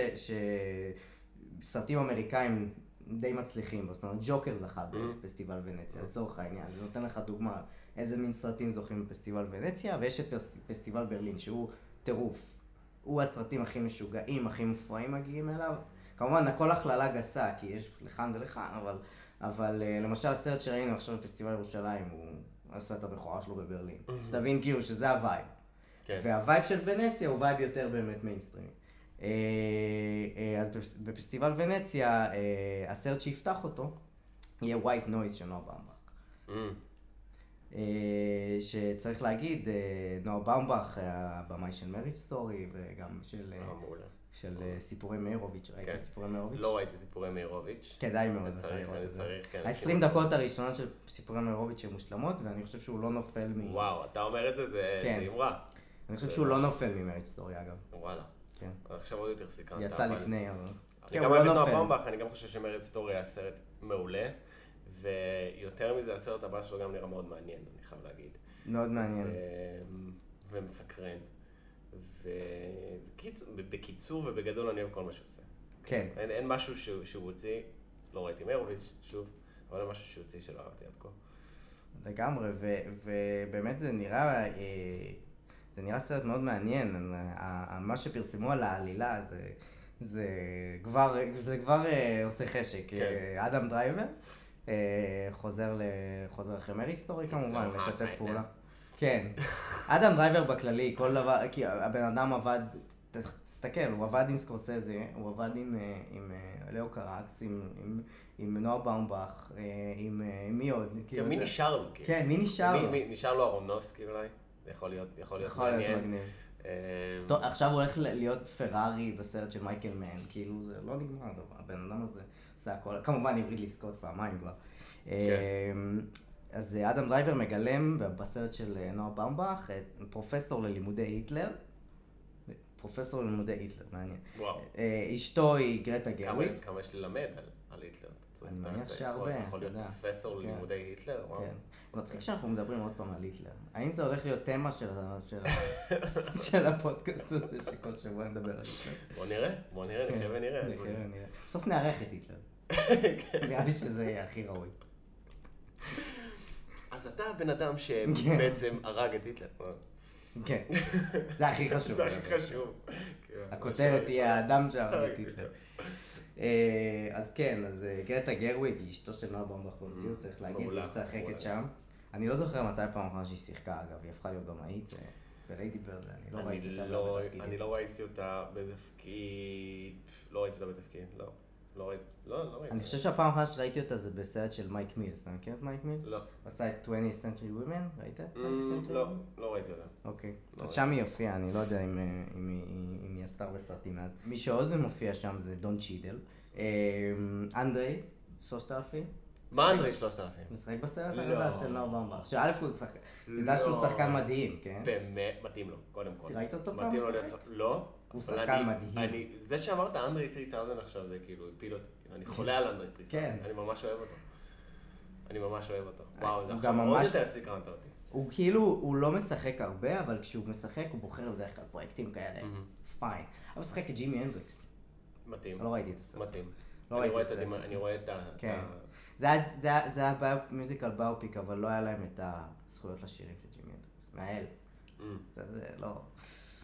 שסרטים אמריקאים די מצליחים בו, זאת אומרת ג'וקר זכה. בפסטיבל ונציה, לצורך העניין, זה נותן לך דוגמה איזה מין סרטים זוכים בפסטיבל ונציה, ויש את פסטיבל ברלין שהוא טירוף. הוא הסרטים הכי משוגעים, הכי מופרעים מגיעים אליו. כמובן, הכל הכללה גסה, כי יש לכאן ולכאן, אבל, אבל אה, למשל הסרט שראינו עכשיו בפסטיבל ירושלים, הוא עשה את הבכורה שלו בברלין. שתבין כאילו שזה הווייב. כן. והווייב של ונציה הוא וייב יותר באמת מיינסטרימי. אה, אה, אז בפסטיבל ונציה, הסרט שיפתח אותו יהיה White Noise של נועה במבך. אה, שצריך להגיד, אה, נועה באומבך, הבמאי של מריץ' סטורי וגם של... אה, של סיפורי מאירוביץ', ראית כן. סיפורי מאירוביץ'? לא ראיתי סיפורי מאירוביץ'. כדאי מאוד לך לראות את זה. כן. ה-20 דקות הראשונות של סיפורי מאירוביץ' הן מושלמות, ואני חושב שהוא לא נופל מ... וואו, אתה אומר את זה, זה כן. אמרה. אני חושב שהוא לא נופל מ Marriage Story אגב. וואלה. כן. עכשיו עוד יותר סיכנת. יצא לפני, אבל... אני גם אוהב את נואה באומבך, אני גם חושב ש Marriage Story היה סרט מעולה. ויותר מזה, הסרט הבא שלו גם נראה מאוד מעניין, אני חייב להגיד. מאוד מעניין. ומסקרן. ובקיצור ובגדול אני אוהב כל מה שהוא עושה. כן. אין, אין משהו שהוא, שהוא הוציא, לא ראיתי מרוביץ', שוב, אבל אין משהו שהוא הוציא שלא אהבתי עד כה. לגמרי, ו, ובאמת זה נראה, אה, זה נראה סרט מאוד מעניין. מה שפרסמו על העלילה זה, זה כבר, זה כבר אה, עושה חשק. כן. אה, אדם דרייבר. אה, חוזר, ל... חוזר אחרי Marriage Story כמובן, לשתף פעולה. כן. אדם דרייבר בכללי, כל דבר, כי הבן אדם עבד, תסתכל, הוא עבד עם סקורסזה, הוא עבד עם, אה, עם אה, לאו קראקס, עם, עם, עם נואה באומבך, עם, עם מי עוד? כן, כאילו, מי נשאר לו? כאילו? כן, מי נשאר לו? נשאר לו ארונופסקי אולי? יכול להיות, יכול להיות מעניין. יכול להיות מגניב. טוב, עכשיו הוא הולך להיות פרארי בסרט של מייקל מן, כאילו זה לא נגמר, הבן אדם הזה. עשה הכל, כמובן רידלי סקוט פעמיים כבר. כן. אמ, אז אדם דרייבר מגלם בסרט של אה, נואה באומבך, פרופסור ללימודי היטלר, פרופסור ללימודי היטלר, מעניין. וואו. אה, אשתו היא גרטה כמה גרוויג. כמה יש ללמד על- על היטלר? אני מניח שהרבה, אתה יכול להיות. פרופסור כן. ללימודי היטלר? וואו. כן. מצחיק שאנחנו מדברים עוד פעם על היטלר. האם זה הולך להיות תמה של [LAUGHS] הפודקאסט הזה, שכל שבוע נדבר על היטלר? בוא נראה, בוא נראה, נחיה ונראה. נחיה ונראה. בסוף נארח את היטלר. נראה לי שזה יהיה הכי ראוי. אז אתה הבן אדם שבעצם הרג את היטלר. כן, זה הכי חשוב. זה הכי חשוב. כן, הכותרת תהיה האדם שהרג את את היטלר. אה, אז כן, אז אה, גרטה גרוויג היא אשתו של נועה במבך במציאות, צריך להגיד, היא משחקת. שם. אני לא זוכר מתי פעם אחרונה שהיא שיחקה, אגב, היא הפכה להיות במאית אה, בליידי ברד, ואני לא אני ראיתי אותה לא- בתפקידים. אני לא ראיתי אותה בתפקיד, לא ראיתי אותה בתפקיד, לא. לא ראיתי, לא, לא ראיתי. אני חושב שהפעם האחרונה שראיתי אותה זה בסרט של מייק מילס, אתה מכיר את מייק מילס? לא. עשה את 20th Century Women, ראית את 20th אמ, Century לא? לא ראיתי אותה. אוקיי. לא אז שם היא הופיעה, אני לא יודע אם אה, אם היא- עשתה הרבה סרטים מאז. מי שעוד מופיע שם זה דון צ'ידל. אה, אנדרי, 3000. מה אנדרי 3000? משחק בסרט לא. החדש של נאור במבך. שא' הוא שחקן, אתה יודע שהוא לא. שחקן מדהים, כן? באמת, מתאים לו, קודם כל. ראית אותו פעם משחק? לא. הוא אבל שחקן מדהים. אני- זה שאמרת אנדרי 3000 עכשיו, זה כאילו הפיל אותי. אני חולה על אנדרי 3000. כן. אני ממש אוהב אותו. אני ממש אוהב אותו. וואו, זה עכשיו עוד יותר סקרנת אותי. הוא כאילו, הוא לא משחק הרבה, אבל כשהוא משחק הוא בוחר בדרך כלל פרויקטים כאלה. פיין. הוא משחק את ג'ימי הנדריקס. מתאים. לא ראיתי את הסרט. מתאים. לא אני ראיתי את שלו. אני רואה את ה... כן. זה היה- זה זה מיוזיקל באופיק, אבל לא היה להם את הזכויות לשירים של ג'ימי הנדריקס. מהאל. זה- זה לא...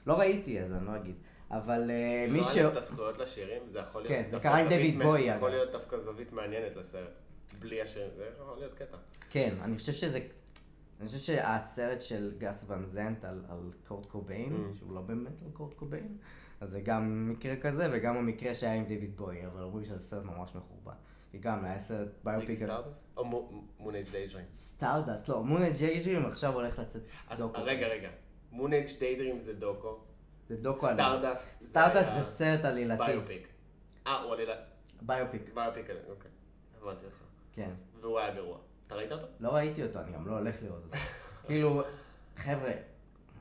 לא ראיתי, אז אני לא אגיד. אבל אה, מי לא ש... היה לי את הזכויות לשירים, זה יכול להיות... כן, זה קרה עם דויד בוי, יכול אגב. להיות דווקא זווית מעניינת לסרט. בלי השירים, זה יכול להיות קטע. כן, אני חושב שזה... אני חושב שהסרט של גאס ואן סנט על, על קורט קוביין, אממ. שהוא לא באמת על קורט קוביין, אז זה גם מקרה כזה וגם המקרה שהיה עם דיוויד בואי, אבל אומרים שזה סרט ממש מחורבן. וגם היה סרט ביופיק... Stardust? או Moonage Daydream? Stardust, לא, Moonage Daydream עכשיו הולך לצאת דוקו. רגע, רגע. Moonage Daydream זה דוקו. זה דוקו על... Stardust. Stardust זה סרט עלילתי. ביופיק. אה, הוא עלילה... ביופיק, ביופיק, אוקיי. הבנתי אותך. כן. והוא היה גרוע. אתה ראית אותו? לא ראיתי אותו, אני גם לא הולך לראות אותו. [LAUGHS] כאילו, חבר'ה,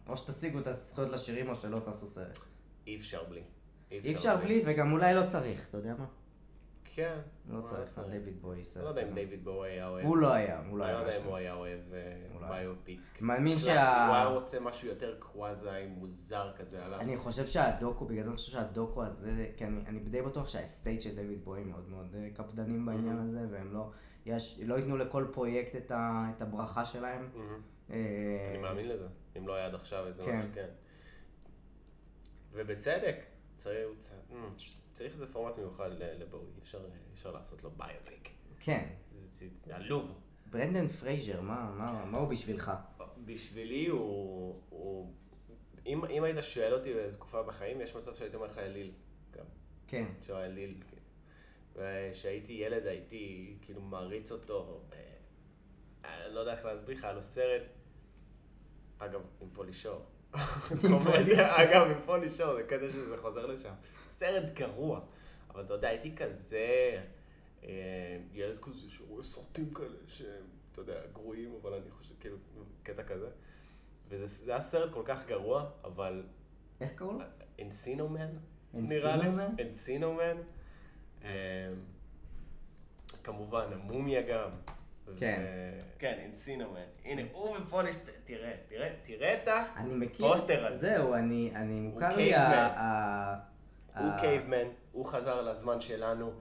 או שתשיגו את הזכויות לשירים או שלא תעשו סרט. אי אפשר בלי. אי אפשר בלי, וגם אולי לא צריך, אתה יודע מה? כן. לא צריך, דיוויד בוי סרט. לא יודע אם. דיוויד בואו היה אוהב. הוא לא היה, הוא לא אני היה. לא יודע אם. הוא היה אוהב אה. ביופיק. מאמין קלאסי, הוא היה שה... רוצה משהו יותר קוואזי מוזר כזה עליו. אני חושב שהדוקו, בגלל זה אני חושב שהדוקו הזה, כי אני, די בטוח שה estate של דיוויד בואי מאוד מאוד אה, קפדנים בעניין הזה, והם לא, יש, לא ייתנו לכל פרויקט את, ה, את הברכה שלהם. מהמם. אה, אני מאמין לזה, אם לא היה עד עכשיו איזה כן. משהו, כן. ובצדק, צריך צריך איזה פורמט מיוחד לבואי, אי אפשר- לעשות לו ביופיק. כן. זה- עלוב. ברנדן פרייזר, מה, מה, מה הוא בשבילך? בשבילי הוא... הוא- אם אם היית שואל אותי באיזה תקופה בחיים, יש מצב שהייתי אומר לך אליל. גם. כן. שהוא אליל. כאילו. וכשהייתי ילד הייתי כאילו מעריץ אותו. ב- אני לא יודע איך להסביר לך, היה לו סרט, אגב, עם פולי שור. [LAUGHS] קומדיה, אגב, פולי שור, זה קטע שזה חוזר לשם. סרט גרוע, אבל אתה יודע, הייתי כזה אה, ילד כזה שרואה סרטים כאלה שהם, אתה יודע, גרועים, אבל אני חושב, כאילו, קטע כזה. וזה זה היה סרט כל כך גרוע, אבל איך קראו לו? אנסינומן, נראה לי. אנסינומן? אמ, כמובן, המומיה גם. כן. כן, אנסינומן. הנה, הוא ופוליש, תראה, תראה, תראה את ה... אני מכיר, פוסטר הזה. זהו, אני, אני מוכר לי. ה... הוא קייבמן, הוא חזר לזמן שלנו,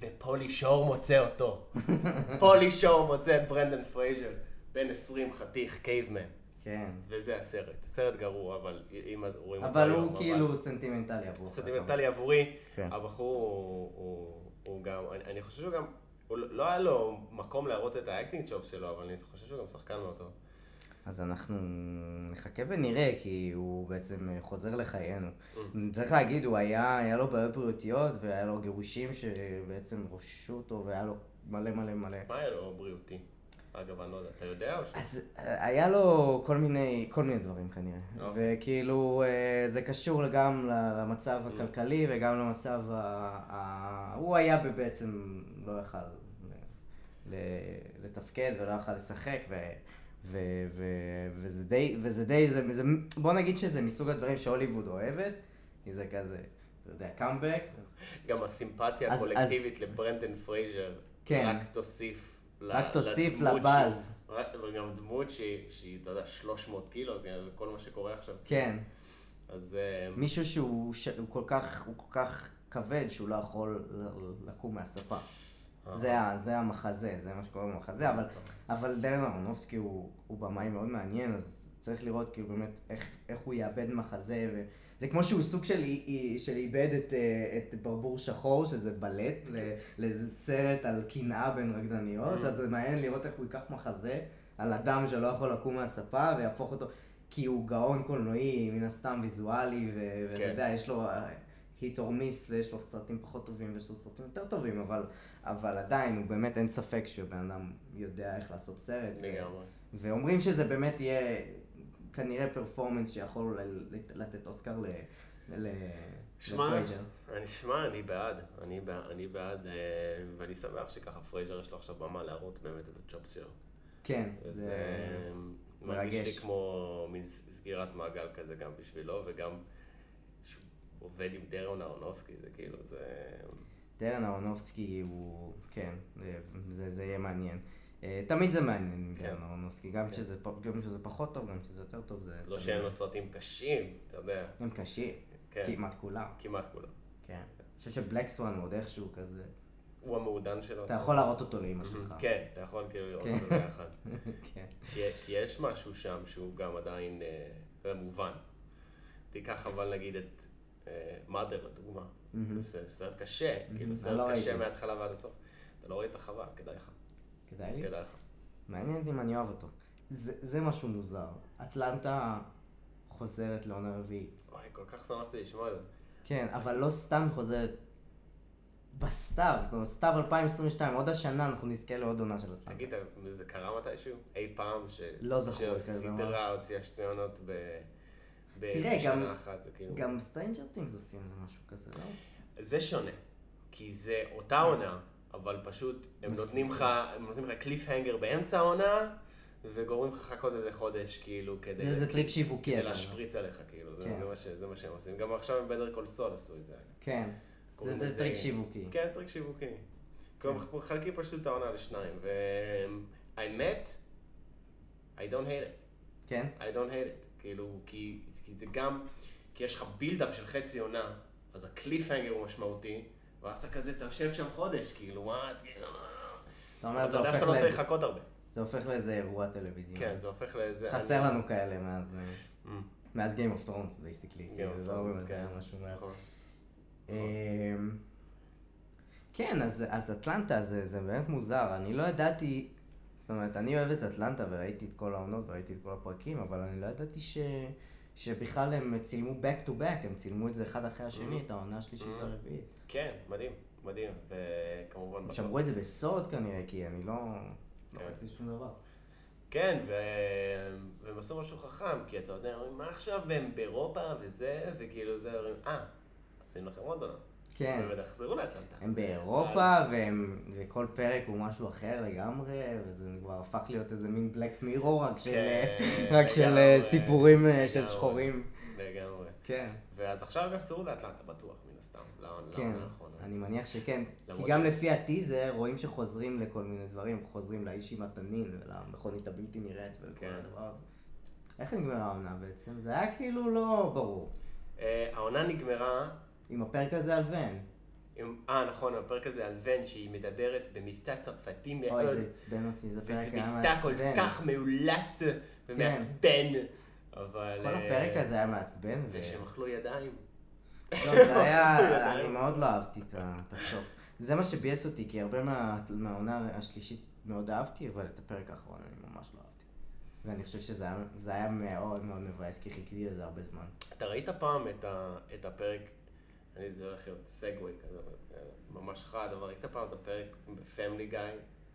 ופולי שור מוצא אותו. [LAUGHS] פולי שור מוצא את ברנדן פרייזר, בן 20 חתיך, caveman. כן. וזה הסרט. סרט גרוע, אבל אם רואים אותו אבל הוא כאילו סנטימנטלי עבורך. סנטימנטלי עבורי, כן. הבחור הוא, הוא, הוא גם, אני, אני חושב שהוא גם, הוא לא לא היה לו מקום להראות את ה acting chops שלו, אבל אני חושב שהוא גם שחקן מאוד טוב. אז אנחנו נחכה ונראה, כי הוא בעצם אה, חוזר לחיינו. Mm. צריך להגיד, הוא היה, היה לו בעיות בריאותיות, והיה לו גירושים שבעצם רוששו אותו, והיה לו מלא מלא מלא. מה היה לו בריאותי? אגב, אני לא יודע, אתה יודע או ש... אז אה, היה לו כל מיני, כל מיני דברים כנראה. אוקיי. וכאילו, אה, זה קשור גם למצב Mm. הכלכלי וגם למצב ה... ה... הוא היה בעצם, לא יכל ל- ל- לתפקד ולא יכל לשחק, ו... ו... ו... וזה די, וזה די, זה, זה, בוא נגיד שזה מסוג הדברים שהוליווד אוהבת, כי זה כזה, אתה יודע, קאמבק. גם הסימפתיה אז- הקולקטיבית לברנדן פרייזר, כן. רק תוסיף. רק תוסיף לבאזז. וגם דמות שהיא, אתה יודע, 300 קילו, אז גם כל מה שקורה עכשיו. כן. אז אה, מישהו שהוא כל כך, הוא כל כך כבד שהוא לא יכול לקום מהספה. זה, המחזה, זה מה שקורה במחזה, אבל, אבל דרן אהרונובסקי הוא, במאי מאוד מעניין, אז צריך לראות כאילו באמת איך, הוא יאבד מחזה. זה כמו שהוא סוג של, של איבד את, אה, את ברבור שחור, שזה בלט, ל- לאיזה סרט על קנאה בין רקדניות, Mm. אז זה מעניין לראות איך הוא ייקח מחזה על אדם שלא יכול לקום מהספה, ויהפוך אותו, כי הוא גאון קולנועי, מן הסתם ויזואלי, ואתה כן. יודע, יש לו hit or miss, ויש לו סרטים פחות טובים, ויש לו סרטים יותר טובים, אבל, אבל עדיין, הוא באמת, אין ספק שבן אדם יודע איך לעשות סרט. לגמרי. ואומרים שזה באמת יהיה כנראה פרפורמנס שיכול לת- לתת אוסקר ל... ל... שמע, שמע, אני בעד, אני בעד, אני בעד, אה, ואני שמח שככה פרייזר יש לו עכשיו במה להראות באמת את ה chops שלו. כן, וזה זה... מרגיש לי. כמו מין סגירת מעגל כזה גם בשבילו, וגם שהוא עובד עם דרון אהרונובסקי, זה כאילו, זה... דרן אהרונובסקי הוא... כן, זה, זה יהיה מעניין. אה, תמיד זה מעניין כן. גם כן. כשזה פ- גם כשזה פחות טוב, גם כשזה יותר טוב, זה... לא שאין לו סרטים קשים, אתה יודע, הם קשים, כן, כמעט כולם. כמעט כולם. כן. אני חושב שבלק סואן הוא עוד איכשהו כזה... הוא המעודן שלו. אתה יכול להראות אותו לאמא שלך. כן, אתה יכול כאילו לראות כן. אותו ביחד. [LAUGHS] כן. כי יש משהו שם שהוא גם עדיין, אה, אתה יודע, מובן. תיקח אבל נגיד את מאדר לדוגמה. זה סרט קשה, כאילו סרט לא קשה. מההתחלה ועד הסוף. אתה לא ראית חבל, כדאי לך. כדאי לי? כדאי לך. מעניין אם אני אוהב אותו. זה, זה משהו מוזר. אטלנטה חוזרת לעונה רביעית. וואי, כל כך שמחתי לשמוע את זה. כן, אבל לא סתם חוזרת בסתיו, זאת אומרת, סתיו 2022, עוד השנה אנחנו נזכה לעוד עונה של אטלנטה. תגיד, זה קרה מתישהו? אי פעם ש... לא זכור כזה. שסדרה הוציאה שתי עונות ב... תראה, בשנה גם- אחת, זה כאילו... גם Stranger Things עושים איזה משהו כזה, לא? זה שונה. כי זה אותה עונה, אבל פשוט הם נותנים לך, הם נותנים לך cliffhanger באמצע העונה, וגורמים לך לחכות איזה חודש, כאילו, כדי... זה איזה טריק שיווקי. כדי. להשפריץ עליך, כאילו, זה, כן. זה, מה ש, זה מה שהם עושים. גם עכשיו עם Better Call Saul עשו את זה. כן, זה, זה טריק שיווקי. כן, טריק שיווקי. כלומר, מחלקים פשוט את העונה לשניים, והאמת, I don't hate it. כן? I don't hate it. כאילו, כי, כי זה גם, כי יש לך buildup של חצי עונה, אז ה cliffhanger הוא משמעותי, ואז אתה כזה, אתה יושב שם חודש, כאילו, מה, כאילו, אתה אומר, אתה יודע שאתה לא צריך לחכות הרבה. זה הופך לאיזה אירוע טלוויזיוני. כן, זה הופך לאיזה... חסר לנו כאלה מאז... אה, אממ, מאז Game of Thrones, basically. Game of זה לא Thrones, כן. משהו מה... נכון. אמ, כן, אז, אז אטלנטה זה, זה באמת מוזר, אני לא ידעתי, זאת אומרת, אני אוהב את אטלנטה וראיתי את כל העונות וראיתי את כל הפרקים, אבל אני לא ידעתי ש, שבכלל הם צילמו back to back, הם צילמו את זה אחד אחרי השני, Mhm. את העונה השלישית Mhm. והרביעית. כן, מדהים, מדהים, וכמובן... הם שמרו את זה בסוד כנראה, כי אני לא... לא כן. ראיתי שום דבר. כן. והם עשו משהו חכם, כי אתה יודע, אומרים, מה עכשיו, והם באירופה וזה, וכאילו זה, אומרים, אה, עשינו לכם עוד עונה. כן, ובטח יחזרו לאטלנטה. הם באירופה, והם, וכל פרק הוא משהו אחר לגמרי, וזה כבר הפך להיות איזה מין בלק מירו, רק של, כן, רק של אה, סיפורים אה, של. שחורים. לגמרי. כן. ואז עכשיו הם יחזרו לאטלנטה, בטוח, מן הסתם, לעונה כן, האחרונה. אני מניח שכן. כי גם לפי הטיזר רואים שחוזרים לכל מיני דברים, חוזרים לאיש עם התנין ולמכונית הבלתי נראית ולכל כן. הדבר הזה. איך נגמרה העונה בעצם? זה היה כאילו לא ברור. אה, העונה נגמרה, עם הפרק הזה על ון. אה, נכון, הפרק הזה על ון, שהיא מדברת במבטא צרפתי מאוד, אוי, זה עצבן אותי, זה פרק וזה היה מבטא כל מעצבן. כך מאולץ ומעצבן, אבל... כל אה, הפרק הזה היה מעצבן. ושהם אכלו ידיים. לא, זה [LAUGHS] היה. אני מאוד לא אהבתי את הסוף. זה מה שביאס אותי, כי הרבה מה- מהעונה השלישית מאוד אהבתי, אבל את הפרק האחרון אני ממש לא אהבתי. ואני חושב שזה היה- מאוד מאוד מבאס, כי חיכיתי לזה הרבה זמן. אתה ראית פעם את, ה, את הפרק, אני, זה הולך להיות segue כזה, אה, ממש חד, אבל ראית פעם את הפרק ב Family Guy,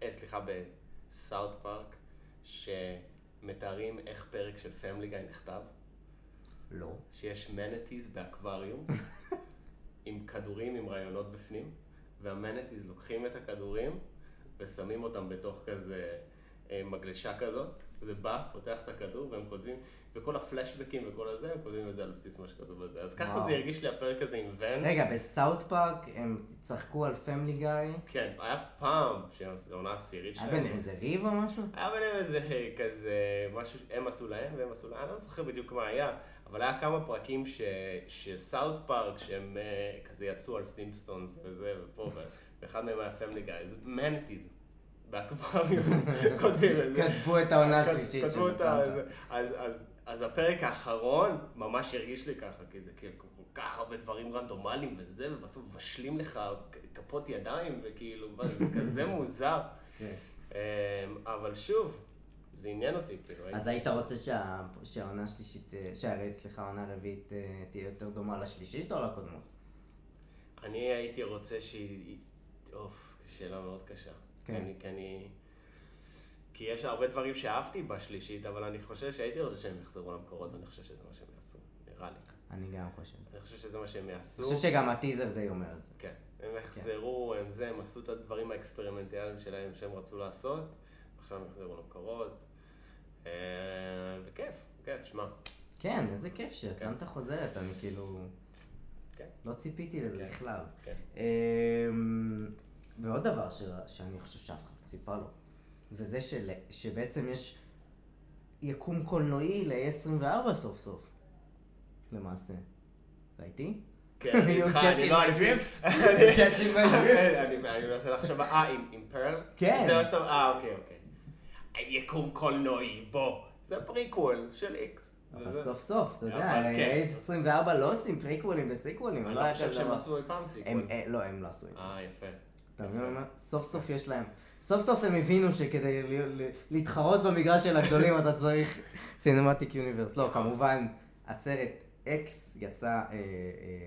אה, סליחה, ב South Park, שמתארים איך פרק של Family Guy נכתב? לא. שיש manatees באקווריום, [LAUGHS] עם כדורים עם רעיונות בפנים, והמנטיז לוקחים את הכדורים ושמים אותם בתוך כזה אה, מגלשה כזאת, זה בא, פותח את הכדור, והם כותבים, וכל הפלשבקים וכל הזה, הם כותבים את זה על בסיס מה שכתוב בזה. אז ככה. זה הרגיש לי הפרק הזה עם ון. רגע, בסאוט פארק הם צחקו על פמילי גיא? כן, היה פעם, שזו עונה עשירית היה שלהם. ביניהם איזה ריב או משהו? היה ביניהם איזה כזה, משהו, הם עשו להם והם עשו להם, אני לא זוכר בדיוק מה היה, אבל היה כמה פרקים שסאוט פארק, שהם אה, כזה יצאו על סימפסטונס וזה ופה, ואחד מהם היה פמילי גיא, זה מנטיז, באקווריום, [LAUGHS] כותבים את זה. כתבו את העונה השלישית של כתבו את ה... אז, הפרק האחרון ממש הרגיש לי ככה, כי זה כאילו כל כך הרבה דברים רנדומליים וזה, ובסוף מבשלים לך כפות ידיים, וכאילו, זה כזה [LAUGHS] מוזר. כן. אמ, אבל שוב, זה עניין אותי, כאילו. אז היית רוצה שה- שהעונה השלישית, אה, שהרי, סליחה, העונה הרביעית אה, תהיה יותר דומה לשלישית או לקודמות? אני הייתי רוצה שהיא... אוף, שאלה מאוד קשה. כן. כי אני, כי אני... כי יש הרבה דברים שאהבתי בשלישית, אבל אני חושב שהייתי רוצה שהם יחזרו למקורות, ואני חושב שזה מה שהם יעשו, נראה לי. אני גם חושב. אני חושב שזה מה שהם יעשו. אני חושב שגם הטיזר די אומר את זה. כן. הם יחזרו, הם זה, הם עשו את הדברים האקספרימנטיאליים שלהם שהם רצו לעשות, עכשיו הם יחזרו למקורות. אה, וכיף, כיף, שמע. כן, איזה כיף שאטלנטה חוזרת, אני כאילו... כן. לא ציפיתי לזה כן. בכלל. כן. אמ, ועוד דבר ש- שאני חושב שאף אחד לא ציפה לו, זה זה של- שבעצם יש יקום קולנועי ל-A24 סוף סוף, למעשה. ראיתי? כן, [LAUGHS] אני איתך, אני לא... [LAUGHS] [LAUGHS] אני- drift? אני- מנסה לחשוב, אה, עם- פרל? כן. זה מה שאתה... אה, אוקיי, אוקיי. יקום קולנועי, בוא. זה פריקוול של X. אבל סוף סוף, אתה יודע, אבל כן. A24 לא עושים פריקוולים וסיקוולים, אני לא לא חושב שהם. עשו אי פעם סיקוול. אה, לא, הם לא עשו את זה. אה, יפה. אתה מבין. מה? סוף סוף יש להם. סוף סוף הם הבינו שכדי להתחרות במגרש של הגדולים אתה צריך cinematic universe. לא, כמובן, הסרט X יצא אה, אה,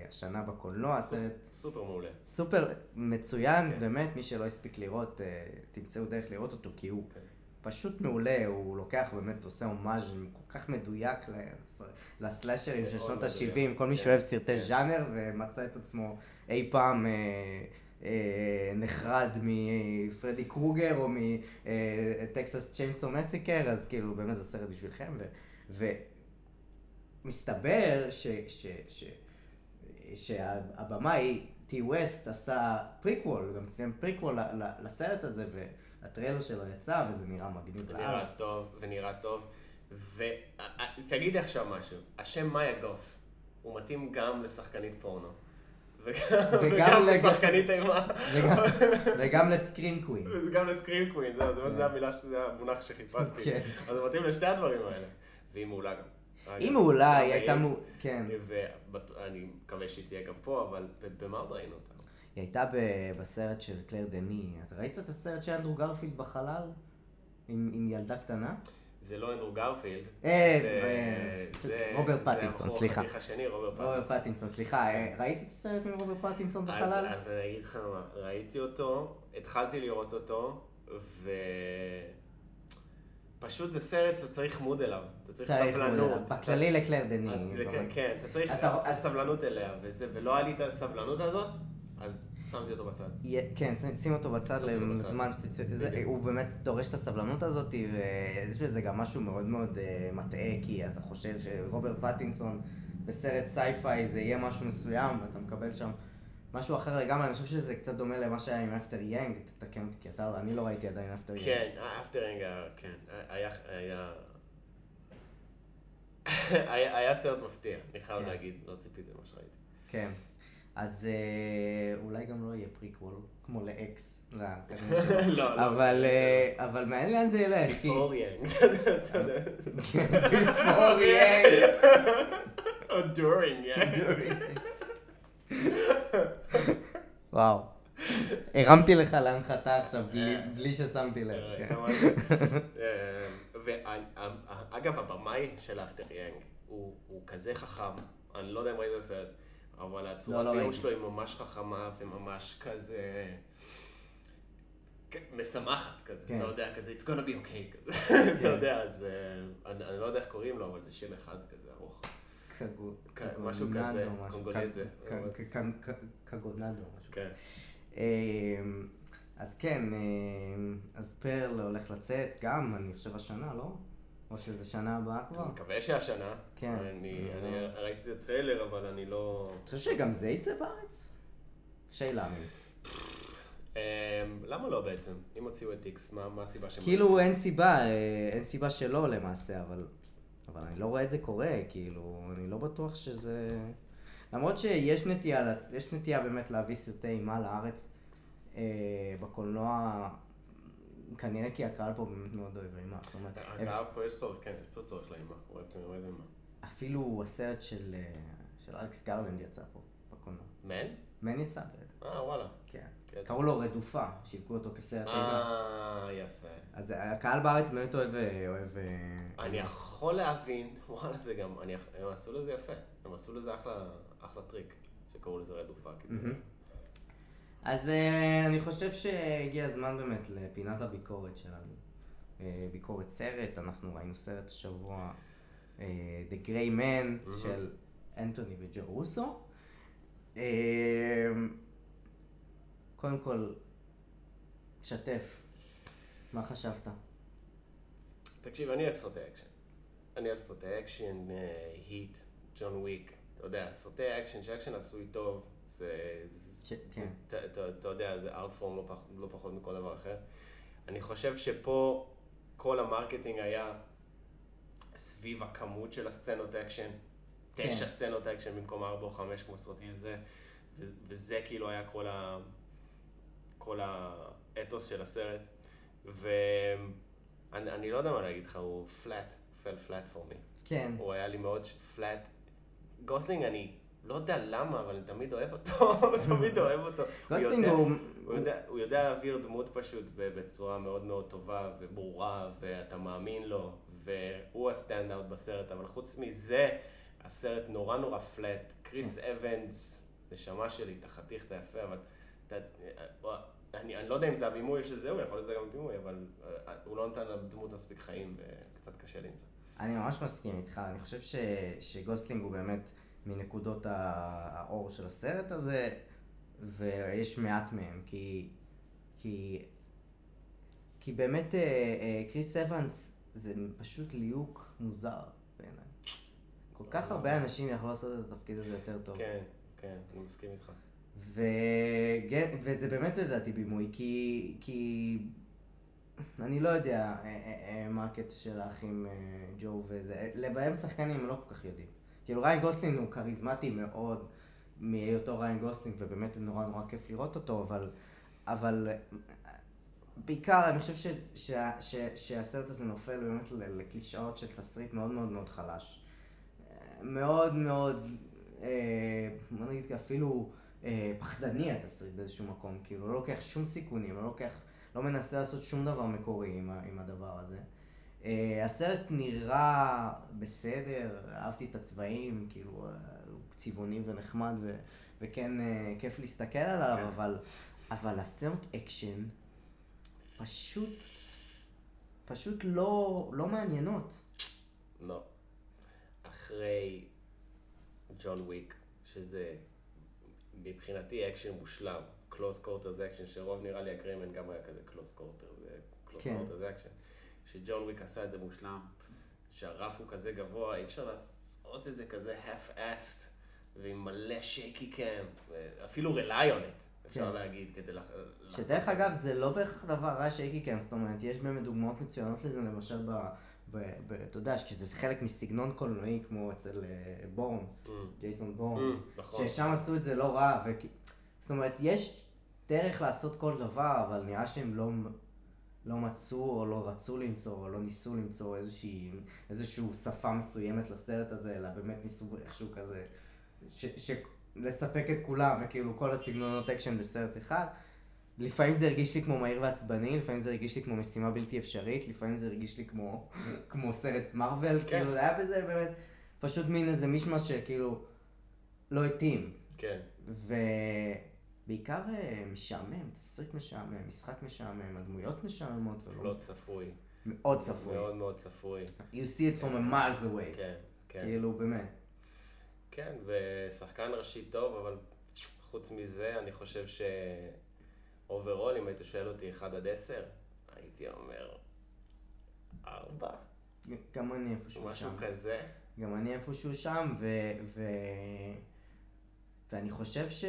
השנה בקולנוע, הסרט סופר מעולה. סופר מצוין, כן. באמת, מי שלא הספיק לראות, אה, תמצאו דרך לראות אותו, כי הוא כן. פשוט מעולה, הוא לוקח, באמת עושה הומאז' כל כך מדויק לס- לסלאשרים של מאוד שנות מדויק. ה-70, כל מי כן, שאוהב סרטי כן. ז'אנר ומצא את עצמו אי פעם אה, נחרד מפרדי קרוגר או מטקסס צ'יינסו מסיקר, אז כאילו באמת זה סרט בשבילכם, ומסתבר שהבמאי, טי ווסט, עשה פריקוול, גם צילם פריקוול לסרט הזה, והטריילר שלו יצא, וזה נראה מגניב זה נראה טוב, ונראה טוב. ותגיד לי עכשיו משהו, השם מיה גות', הוא מתאים גם לשחקנית פורנו. וגם וגם וגם לשחקנית אימה. וגם- וגם ל scream queen. וזה גם ל scream queen, זהו, זה שזה המילה, זה המונח שחיפשתי. כן. אז זה מתאים לשתי הדברים האלה. והיא מעולה גם. היא מעולה, היא הייתה מו... כן. ואני מקווה שהיא תהיה גם פה, אבל במה עוד ראינו אותה? היא הייתה ב- בסרט של קלייר דני. אתה ראית את הסרט של אנדרו גרפילד בחלל? עם ילדה קטנה? זה לא אנדרו גרפילד. אה, זה- אה, זה- רוברט פטינסון, סליחה. החתיך השני, רוברט רוברט פטינסון. פטינסון, סליחה. אה, ראית את הסרט עם רוברט פטינסון בחלל? אז אני אגיד לך מה, ראיתי אותו, התחלתי לראות אותו, ו... פשוט זה סרט שצריך mood אליו, אתה צריך צריך סבלנות. בכללי לקלייר דני. כן, כן, אתה צריך צריך סבלנות אליה, ולא היה לי את הסבלנות הזאת, אז שמתי אותו בצד. כן, שים אותו בצד. לזמן שתצא. הוא באמת דורש את הסבלנות הזאת, ויש בזה גם משהו מאוד מאוד אה, מטעה, כי אתה חושב שרוברט פטינסון בסרט sci-fi זה יהיה משהו מסוים, ואתה מקבל שם משהו אחר לגמרי, אני חושב שזה קצת דומה למה שהיה עם אפטר יאנג, תתקן אותי, כי אתה, אני לא ראיתי עדיין אפטר יאנג. כן, האפטר יאנג היה, כן, היה, היה... [LAUGHS] היה היה סרט מפתיע, אני חייב כן. להגיד, לא ציפיתי למה שראיתי. כן. אז אה, אולי גם לא יהיה פריקוול, כמו ל X. [LAUGHS] לא, לא. אבל, אה, אבל מעניין לאן זה ילך. אתה יודע. Before Yang. או during Yang. וואו. הרמתי לך להנחתה עכשיו בלי- אה. ששמתי לב. כן. זה? ואגב, הבמאי של אפטר יאנג הוא כזה חכם, אני לא יודע אם ראית את הסרט, אבל הצורת לא ראיתי. שלו היא ממש חכמה וממש כזה... כן, משמחת כזה, כן. אתה יודע, כזה, it's gonna be okay כזה, [LAUGHS] אתה יודע, אז אה, אני אני לא יודע איך קוראים לו, אבל זה שם אחד כזה ארוך. קגו- כן, משהו כזה, משהו, קונגוליזה. ק- ק- ק- ק- קגונדו, משהו. כן. אמ, אז כן, אמ, אז פרל הולך לצאת גם, אני חושב השנה, לא? או שזה שנה הבאה כבר? אני מקווה שהשנה. כן. אני זה אני לא- ראיתי את הטריילר, אבל אני לא... אתה חושב שגם זה יצא בארץ? קשה לי להאמין. אמ, למה לא בעצם? אם הוציאו את איקס, מה מה הסיבה שהם... לא כאילו? אין סיבה, אה, אין סיבה שלא למעשה, אבל, אבל אני לא רואה את זה קורה, כאילו, אני לא בטוח שזה... למרות שיש נטייה, יש נטייה באמת להביא סרטי אימה לארץ אה, בקולנוע, כנראה כי הקהל פה באמת מאוד אוהב אימה. זאת אומרת, הקהל פה יש צורך, כן, יש פה צורך לאימה. הוא אוהב אוהב אימה. אפילו הסרט של, אה, של אלכס גרלנד יצא פה בקולנוע. מן? מן יצא, אה, וואלה. כן. קטע. קראו לו רדופה, שיווקו אותו כסרט אימה. אה, יפה. אז הקהל בארץ באמת אוהב... אה, אה, אני יכול להבין, [LAUGHS] וואלה זה גם, הם עשו לזה יפה, הם עשו לזה אחלה, טריק, שקראו לזה רדופה. אז אה, אני חושב שהגיע הזמן באמת לפינת הביקורת שלנו. אה, ביקורת סרט, אנחנו ראינו סרט השבוע, אה, The Gray Man מהמם. של אנטוני וג'ו רוסו. קודם כל, שתף, מה חשבת? תקשיב, אני אוהב סרטי אקשן. אני אוהב סרטי אקשן, היט, ג'ון וויק, אתה יודע, סרטי אקשן, שאקשן עשוי טוב, זה... זה- ש- זה- כן. אתה- אתה יודע, זה art form לא פח- לא פחות מכל דבר אחר. אני חושב שפה כל ה marketing היה סביב הכמות של הסצנות אקשן. כן. תשע סצנות אקשן במקום ארבע או חמש כמו סרטים זה, ו- וזה כאילו היה כל ה... כל האתוס של הסרט. ואני אני לא יודע מה להגיד לך, הוא flat, fl- flat for me. כן, הוא היה לי מאוד flat. גוסלינג, אני לא יודע למה, אבל אני תמיד אוהב אותו, [LAUGHS] תמיד אוהב אותו. גוסלינג הוא... הוא יודע, הוא להעביר דמות פשוט בצורה מאוד מאוד טובה וברורה, ואתה מאמין לו, והוא ה standout בסרט, אבל חוץ מזה, הסרט נורא נורא flat. קריס כן. אבנס, נשמה שלי, אתה חתיך, אתה יפה, אבל אתה, אני, אני לא יודע אם זה הבימוי או שזהו, יכול להיות שזה גם הבימוי, אבל אה, הוא לא נתן לדמות מספיק חיים, וקצת קשה לי עם זה. אני ממש מסכים איתך, אני חושב ש, שגוסלינג הוא באמת מנקודות האור של הסרט הזה, ויש מעט מהם, כי, כי, כי באמת אה, אה, קריס אבנס זה פשוט ליהוק מוזר בעיניי. כל כך הרבה אנשים יכלו לעשות את התפקיד הזה יותר טוב. כן, כן, אני מסכים איתך. ו... וזה באמת לדעתי בימוי, כי, כי אני לא יודע אה, אה, אה, מה הקטע של האחים אה, ג'ו וזה, לביים שחקנים הם לא כל כך יודעים. כאילו ריאן גוסלינג הוא כריזמטי מאוד מהיותו ריאן גוסלינג, ובאמת נורא נורא כיף לראות אותו, אבל, אבל בעיקר אני חושב ש, ש, ש, שהסרט הזה נופל באמת לקלישאות של תסריט מאוד מאוד מאוד חלש. מאוד מאוד, אה, בוא נגיד אפילו אה, פחדני התסריט באיזשהו מקום, כאילו לא לוקח שום סיכונים, לא לוקח, לא מנסה לעשות שום דבר מקורי עם, עם הדבר הזה. אה, הסרט נראה בסדר, אהבתי את הצבעים, כאילו אה, הוא צבעוני ונחמד ו, וכן אה, כיף להסתכל עליו, כן. אבל, אבל הסצנות אקשן פשוט, פשוט לא, לא מעניינות. לא. אחרי ג'ון וויק, שזה מבחינתי אקשן מושלם, close quarters אקשן, שרוב נראה לי ה Gray Man גם היה כזה close quarters, זה close quarters אקשן. שג'ון וויק עשה את זה מושלם, שהרף הוא כזה גבוה, אי אפשר לעשות את זה כזה half-assed, ועם מלא shaky cam, אפילו היט, אפשר כן. להגיד, כדי לח... שדרך אגב, זה לא בהכרח דבר רע shaky cam, זאת אומרת, יש באמת דוגמאות מצוינות לזה, למשל ב... ב, ב אתה יודע, שזה חלק מסגנון קולנועי, כמו אצל אה, בורן, Mm, ג'ייסון בורן, mm, נכון. ששם עשו את זה לא רע, וכי... זאת אומרת, יש דרך לעשות כל דבר, אבל נראה שהם לא, לא מצאו או לא רצו למצוא או לא ניסו למצוא איזושהי, איזושהי שפה מסוימת לסרט הזה, אלא באמת ניסו איכשהו כזה, ש, ש, לספק את כולם, וכאילו כל הסגנונות אקשן בסרט אחד. לפעמים זה הרגיש לי כמו מהיר ועצבני, לפעמים זה הרגיש לי כמו משימה בלתי אפשרית, לפעמים זה הרגיש לי כמו, [LAUGHS] כמו סרט מארוול, כן. כאילו זה היה בזה באמת פשוט מין איזה מישמש שכאילו לא התאים. כן, ובעיקר אה, משעמם, תסריט משעמם, משחק משעמם, הדמויות משעממות לא צפוי. מאוד צפוי. מאוד מאוד צפוי. You see it from a miles away. כן, כן. כאילו, באמת. כן, ושחקן ראשי טוב, אבל חוץ מזה, אני חושב ש... overall, אם היית שואל אותי 1 עד 10, הייתי אומר 4. גם אני איפשהו משהו שם. כזה. גם אני איפשהו שם, ו... ו... ואני חושב ש...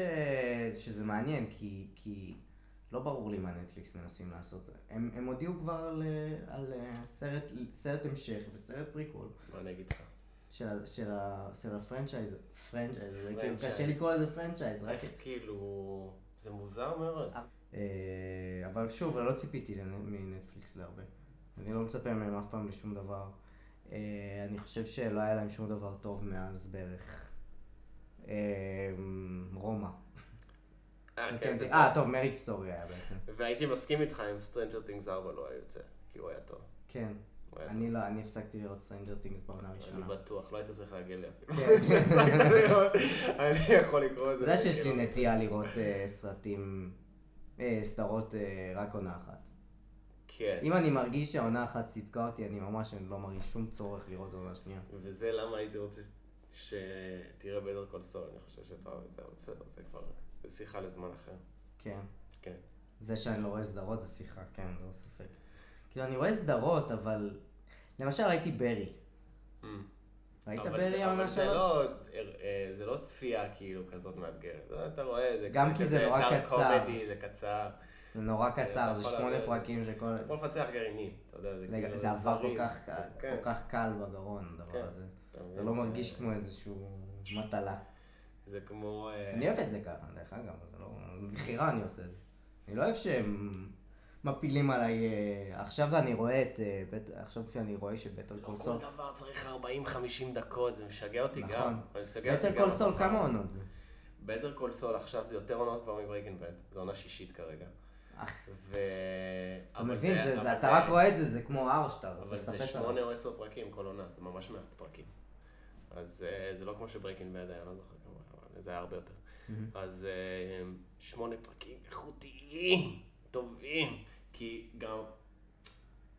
שזה מעניין, כי... כי לא ברור לי מה נטפליקס מנסים לעשות. הם, הם הודיעו כבר על, על סרט, סרט המשך וסרט פריקול. מה אני אגיד לך? של, של, של ה franchise, franchise, זה כאילו. קשה לקרוא לזה franchise, רק... כאילו... זה מוזר מאוד. אה, אבל שוב, לא ציפיתי מנטפליקס להרבה. אני לא מצפה מהם אף פעם לשום דבר. אה, אני חושב שלא היה להם שום דבר טוב מאז בערך. אה, רומא. אה, כן, כן, זה- אה, טוב. Marriage Story היה בעצם. והייתי מסכים איתך אם Stranger Things 4 לא היה יוצא, כי הוא היה טוב. כן. אני לא, אני הפסקתי לראות Stranger Things בעונה טוב. אני הראשונה. בטוח, לא היית צריך להגיד לי אפילו. כן. [LAUGHS] אני יכול לקרוא את אתה זה. יודע שיש לי. נטייה לראות אה, סרטים, אה, סדרות רק עונה אחת. כן. אם אני מרגיש שהעונה אחת סיפקה אותי, אני ממש לא מרגיש שום צורך לראות עונה שנייה. וזה למה הייתי רוצה שתראה בדר כל סול, אני חושב שאתה אוהב את זה, אבל בסדר, זה כבר, זה שיחה לזמן אחר. כן. כן. זה שאני לא רואה סדרות זה שיחה, כן, לא ספק. כאילו, אני רואה סדרות, אבל... למשל ראיתי ברי. ראית אבל ברי העונה שלוש? לא, אה, זה לא צפייה כאילו כזאת מאתגרת. זה אתה רואה, זה גם כי זה נורא קצר. קומדי, זה קצר. זה נורא קצר, זה שמונה. פרקים שכל... יכול לפצח גרעינים, אתה יודע, זה כאילו... זה עבר כל זריז. כך כן, כל כך קל בגרון, הדבר כן. הזה. זה? לא מרגיש כמו איזשהו מטלה. זה כמו... אה, אני אוהב את זה ככה, דרך אגב, זה לא... מבחירה אני עושה את זה. אני לא אוהב שהם מפילים עליי... אה, עכשיו אני רואה את... אה, עכשיו כשאני רואה שבטל לא קול כל. דבר צריך 40-50 דקות, זה משגע אותי נכון. גם. אותי גם בטר קול סול, התופעה. כמה עונות זה? בטר קול סול עכשיו זה יותר עונות כבר מברייקינג בד, זו עונה שישית כרגע. ו... אתה אבל מבין, זה- אבל זה- אתה רק רואה את זה, זה כמו הר שאתה אבל צריך זה לטפס שמונה עליו. או עשר פרקים כל עונה, זה ממש מעט פרקים. אז אה, זה לא כמו שברייקינג בד היה, לא זוכר כמה, אבל זה היה הרבה יותר. אז אה, שמונה פרקים איכותיים, טובים, כי גם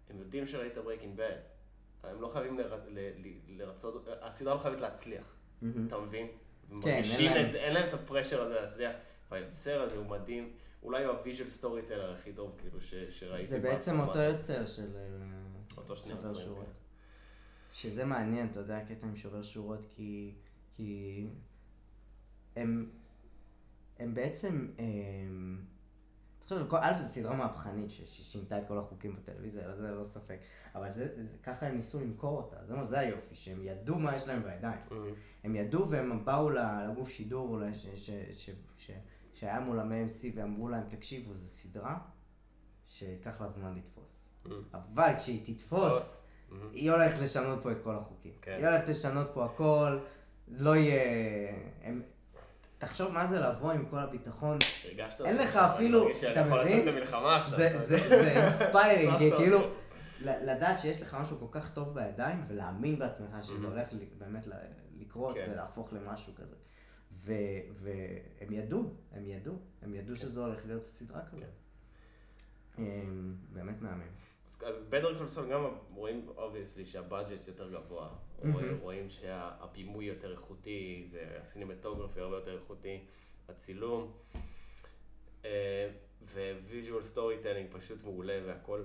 הם יודעים שראית ברייקינג בד, הם לא חייבים לרצות, הסדרה לא חייבת להצליח. אתה מבין? כן, אין להם- זה, אין להם את ה pressure הזה להצליח, והיוצר הזה הוא מדהים, אולי הוא ה visual storyteller הכי טוב כאילו ש- שראיתי. זה בעצם אותו. יוצר של... אה, אותו שני יוצרים, שורות. כן. שזה מעניין, אתה יודע, הקטע עם שובר שורות, כי... כי... הם... הם בעצם... הם... תחשוב, כל- א', זו סדרה מהפכנית ש- ששינתה את כל החוקים בטלוויזיה, על זה לא ספק. אבל זה, זה, ככה הם ניסו למכור אותה, זה זה היופי, שהם ידעו מה יש להם בידיים. מהמם. הם ידעו והם באו לגוף שידור אולי ש, ש, ש, ש, שהיה מולם AMC ואמרו להם, תקשיבו, זו סדרה שייקח לה זמן לתפוס. מהמם. אבל כשהיא תתפוס, מהמם. היא הולכת לשנות פה את כל החוקים. כן. היא הולכת לשנות פה הכל, לא יהיה... הם... תחשוב מה זה לבוא עם כל הביטחון. הרגשת אין לך אפילו- אתה מבין? זה- inspiring. [LAUGHS] כאילו, לדעת שיש לך משהו כל כך טוב בידיים, ולהאמין בעצמך שזה Mhm. הולך באמת לקרות כן. ולהפוך למשהו כזה. ו- והם ידעו, הם ידעו, הם ידעו שזה הולך להיות סדרה כזאת. כן. אמ, באמת מהמם. אז- אז בטר קול סול גם רואים obviously שה budget יותר גבוה. רואים- שהבימוי יותר איכותי, וה cinematography הרבה יותר איכותי, הצילום, ו visual storytelling פשוט מעולה והכל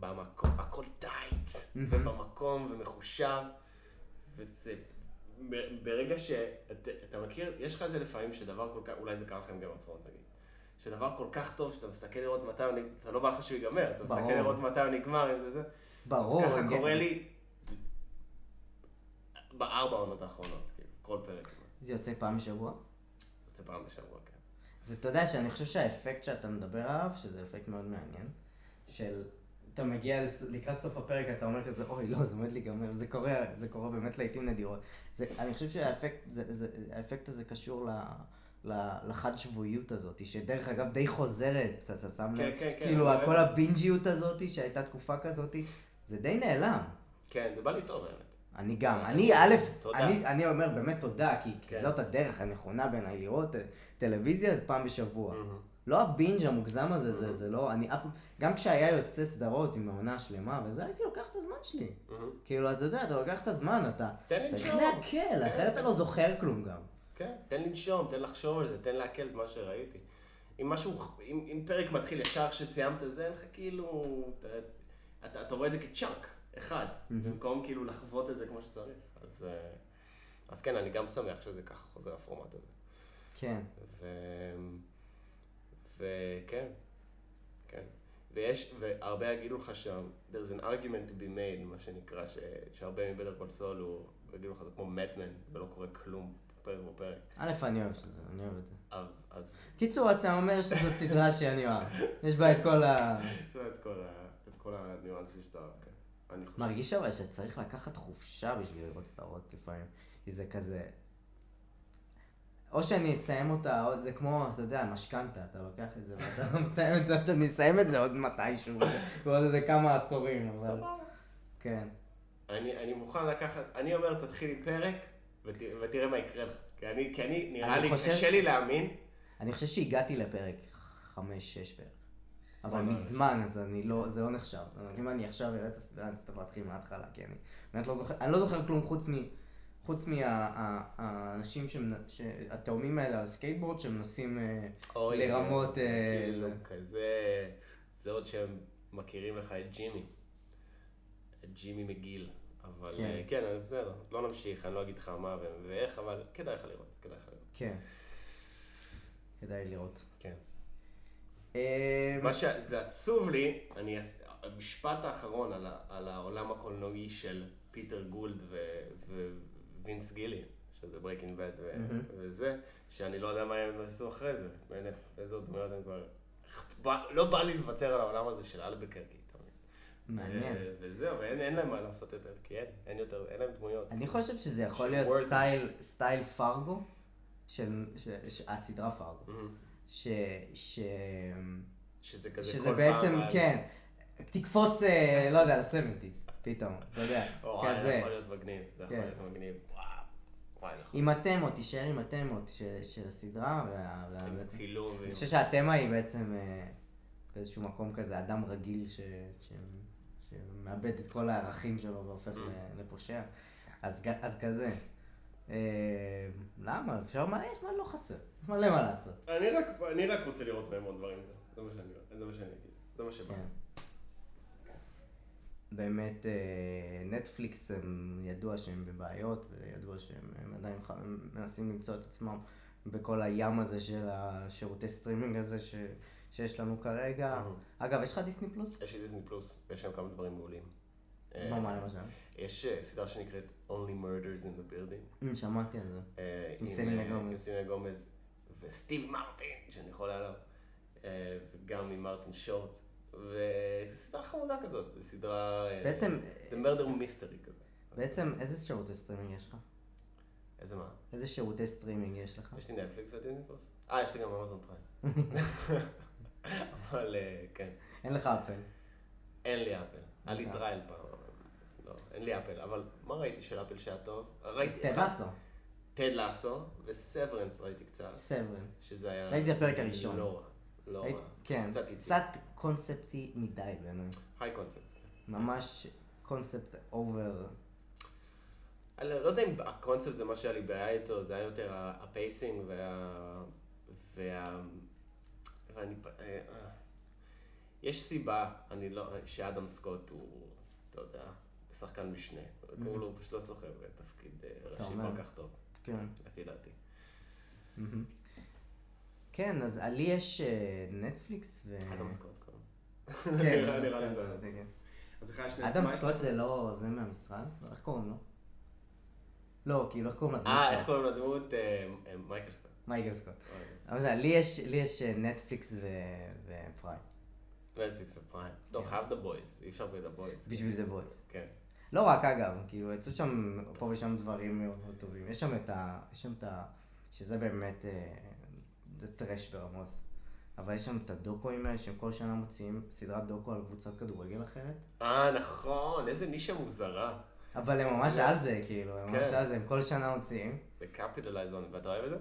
במקום, הכל tight. ובמקום ומחושב, וזה ברגע שאתה מכיר, יש לך את זה לפעמים שדבר כל כך, אולי זה קרה לכם גם בסופרנוס נגיד. שדבר כל כך טוב שאתה מסתכל לראות מתי הוא נגמר, אתה לא בא לך שהוא ייגמר, אתה מסתכל ברור. לראות מתי הוא נגמר, אם זה זה. ברור. אז ככה קורה לי בארבע העונות האחרונות, כאילו, כל פרק. זה יוצא פעם בשבוע? זה פעם בשבוע, כן. אז אתה יודע שאני חושב שהאפקט שאתה מדבר עליו, שזה אפקט מאוד מעניין, של אתה מגיע לקראת סוף הפרק, אתה אומר כזה, אוי, לא, זה עומד להיגמר, זה קורה, זה קורה באמת לעיתים נדירות. זה, אני חושב שהאפקט זה, זה, הזה קשור ל, ל, לחד שבועיות הזאת, שדרך אגב די חוזרת, אתה שם לב, כן, כן, כן. כאילו אני כל. הבינג'יות הזאת, שהייתה תקופה כזאת, זה די נעלם. כן, זה בא לי טוב האמת. אני גם, אני א', תודה. אני, אני אומר באמת תודה, כי, כן. זאת הדרך הנכונה בעיניי לראות טלוויזיה, זה פעם בשבוע. מהמם. לא הבינג' המוגזם הזה, זה, Mhm. זה לא, אני אף, גם כשהיה יוצא סדרות עם העונה השלמה וזה, הייתי לוקח את הזמן שלי. מהמם. כאילו, אתה יודע, אתה לוקח את הזמן, אתה צריך. להקל, אחרת אתה לא זוכר כלום גם. כן, תן לנשום, תן לחשוב על זה, תן לעכל את מה שראיתי. אם משהו, אם, אם פרק מתחיל ישר כשסיימת זה, אין לך כאילו, אתה, אתה, אתה רואה את זה כצ'אנק. אחד, במקום כאילו לחוות את זה כמו שצריך. אז, אה, אז כן, אני גם שמח שזה ככה חוזר הפורמט הזה. כן. ו... וכן, כן. ויש, והרבה יגידו לך שם, there's an argument to be made, מה שנקרא, ש, שהרבה מבטר קול סול הוא, יגידו לך, זה כמו מטמן, ולא קורה כלום, פרק בפרק. א', אני אוהב את זה, אני אוהב את זה. אז, אז קיצור, אתה אומר שזאת [LAUGHS] סדרה שאני אוהב. יש בה את כל ה... יש לה את כל, הניואנסים שאתה אוהב, כן. מרגיש אבל שצריך לקחת חופשה בשביל לראות סדרות לפעמים. כי זה כזה... או שאני אסיים אותה, או זה כמו, אתה יודע, משכנתה, אתה לוקח את זה ואתה [LAUGHS] מסיים את זה, אני אסיים את זה עוד מתישהו, בעוד איזה כמה עשורים, אבל... סבבה. כן. אני, אני מוכן לקחת, אני אומר, תתחיל עם פרק, ות, ותראה מה יקרה לך. כי אני, כי אני, נראה אני לי, חושב- קשה לי להאמין. אני חושב שהגעתי לפרק חמש, שש בערך. אבל. מזמן, אז אני לא, זה לא נחשב. אם אני עכשיו אראה את הסדרה, אני צריך להתחיל מההתחלה, כי אני באמת לא זוכר, אני לא זוכר כלום חוץ מ... חוץ מהאנשים, התאומים האלה על סקייטבורד שמנסים אה, לרמות... אה, כאילו, זה. כזה, זה עוד שהם מכירים לך את ג'ימי. את ג'ימי מקגיל. אבל כן. אה, כן, בסדר, לא נמשיך, אני לא אגיד לך מה ואיך, אבל כדאי לך לראות, כדאי לך לראות. כן. כדאי לראות. כן. מה שזה עצוב לי, אני, המשפט האחרון על העולם הקולנועי של פיטר גולד ו- ווינס גיליגן, שזה ברייקינג בד. וזה, שאני לא יודע מה הם עשו אחרי זה, איזה דמויות הם כבר... לא בא לי לוותר על העולם הזה של אלבקרקי? מעניין. וזהו, אין להם מה לעשות יותר, כי אין, אין יותר, אין להם דמויות. אני חושב שזה יכול להיות. סטייל, סטייל פרגו, של, ש, ש, הסדרה פרגו. ש, ש, שזה כזה שזה כל בעצם, פעם... כן, תקפוץ, אה, לא יודע, לסבנטיז, פתאום, אתה יודע, וואי, זה כזה. יכול להיות מגניב, זה יכול כן. להיות מגניב. נכון. עם התמות, תישאר עם התמות של, של הסדרה, וה, וה, עם הצילום. אני חושב שהתמה היא בעצם אה, באיזשהו מקום כזה, אדם רגיל ש, ש, שמאבד את כל הערכים שלו והופך Mm. לפושע, אז, אז כזה. אה, למה? אפשר מה יש? מה לא חסר? יש מלא מה לעשות. אני רק, רוצה לראות מהם עוד דברים, זה- מה שאני, זה מה שאני אגיד, זה מה שבא. באמת, אה, נטפליקס הם ידוע שהם בבעיות, וידוע שהם הם עדיין מנסים למצוא את עצמם בכל הים הזה של השירותי סטרימינג הזה ש, שיש לנו כרגע. Mhm. אגב, יש לך דיסני פלוס? יש לי דיסני פלוס, יש שם כמה דברים מעולים. אה, מה, מה למשל? יש אה, סדרה שנקראת Only Murders in the Building. אמ, שמעתי על זה. אה, עם סלינה אה, גומז. עם סלינה גומז וסטיב מרטין, שאני מת עליו. אה, וגם עם מרטין שורט. וזו סדרה חמודה כזאת, זו סדרה... אה, בעצם, The Murder Mystery כזה. בעצם איזה שירותי סטרימינג יש לך? איזה מה? איזה שירותי סטרימינג יש לך? יש לי נטפליקס ודיסני פלוס? אה, יש לי גם אמזון פריים. [LAUGHS] אבל אה, כן. אין לך אפל. אין לי אפל. היה לי. trial פעם. לא, אין לי אפל. אבל מה ראיתי של אפל שהיה טוב? ראיתי... טד לאסו, טד לאסו, וסברנס ראיתי קצת. סברנס. שזה היה... ראיתי את הפרק הראשון. לא רע. לא רע. כן, קצת. קצת קונספטי מדי בעיניי. high concept. ממש קונספט over. אני לא יודע אם הקונספט זה מה שהיה לי בעיה איתו, זה היה יותר ה pacing וה... וה... ואני... אה, אה. יש סיבה, אני לא... שאדם סקוט הוא, אתה יודע, שחקן משנה. הוא לא- פשוט לא סוחב תפקיד אה, ראשי. כל כך טוב, כן. לפי דעתי. כן, אז לי יש אה, נטפליקס ו... אדם סקוט קודם. כן, נראה- לי סקוט, זה. כן. אז לך יש... אדם סקוט? זה לא, זה מהמשרד? איך קוראים לו? לא, כאילו, איך קוראים לדמות אה? איך קוראים לדמות? אה, אה, מייקל סקוט. מייקל סקוט. אבל זה, לי יש, לי יש נטפליקס ו- ופריים. נטפליקס ופריים. טוב, חייב את ה Boys, אי אפשר בלי את ה Boys. בשביל The Boys. כן. לא רק אגב, כאילו יצאו שם פה ושם דברים מאוד טובים. יש שם את ה... שזה באמת... זה טרש ברמות. אבל יש שם את הדוקואים האלה שהם כל שנה מוציאים סדרת דוקו על קבוצת כדורגל אחרת. אה, נכון, איזה נישה מוזרה. אבל הם ממש על זה, כאילו, הם ממש כן. על זה, הם כל שנה מוציאים. ב-Capitalize on, ואתה אוהב את זה?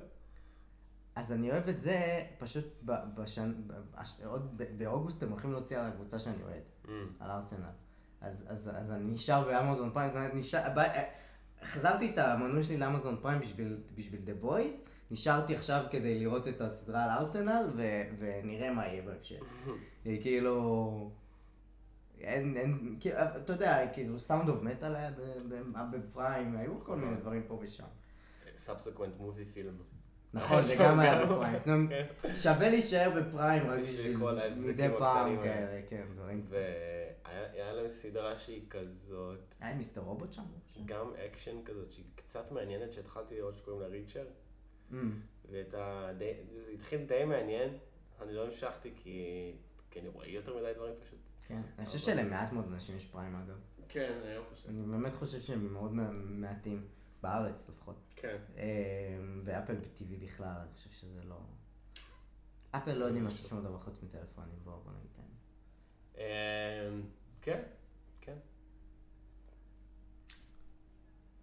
אז אני אוהב את זה, פשוט ב- בשנ... ב- הש- עוד באוגוסט הם הולכים להוציא על הקבוצה שאני אוהד. Mm. על ארסנל. אז, אני נשאר באמזון פריים, זאת אומרת, אה, החזרתי את המנוי שלי לאמזון פריים בשביל The Boys, נשארתי עכשיו כדי לראות את הסדרה על ארסנל, ו, ונראה מה יהיה בהמשך. [LAUGHS] אה, כאילו, אין, אין, כאילו, אתה יודע, כאילו, Sound of Metal היה בפריים, היו כל מיני דברים פה ושם. Subsequent Moviefilm. נכון, [LAUGHS] זה גם היה בפריים. שווה להישאר בפריים רק בשביל מדי פעם. כאלה, כן, דברים. והיה להם סדרה שהיא כזאת, היה Mr. Robot שם? גם אקשן כזאת, שהיא קצת מעניינת, שהתחלתי לראות שקוראים לה ריצ'ר. Mm, ואת ה... די... זה התחיל די מעניין, אני לא המשכתי כי... כי אני רואה יותר מדי דברים פשוט. כן. אני חושב שלמעט מאוד אנשים יש פריים אגב. כן, אני לא חושב. אני באמת חושב שהם מאוד מעטים, בארץ לפחות. כן. אה, ואפל TV בכלל, אני חושב שזה לא... אפל לא יודעים לעשות שום דבר חוץ מטלפונים, בואו בוא נגיד. את האמת. אמ, כן, כן.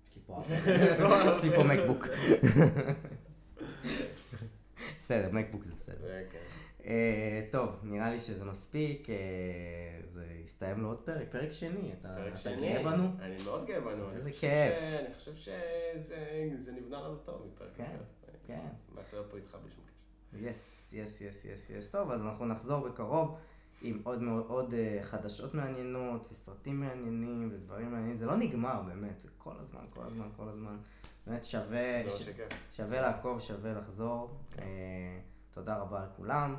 יש לי פה [LAUGHS] מקבוק. [LAUGHS] בסדר, מקבוק זה בסדר. כן. אה, טוב, נראה לי שזה מספיק, אה, זה הסתיים לו עוד פרק, פרק שני, אתה גאה בנו? אני מאוד גאה בנו. איזה כיף. אני חושב שזה זה נבנה לנו טוב מפרק כן. כן. אני שמח להיות פה איתך בלי שום קשר. yes, yes, yes, yes, yes. טוב, אז אנחנו נחזור בקרוב עם עוד, מאוד- עוד אה, חדשות מעניינות וסרטים מעניינים ודברים מעניינים. זה לא נגמר באמת, זה כל הזמן, כל הזמן, כל הזמן. באמת שווה, לא ש... שווה לעקוב, שווה לחזור. כן. אה, תודה רבה לכולם,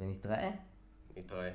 ונתראה. נתראה.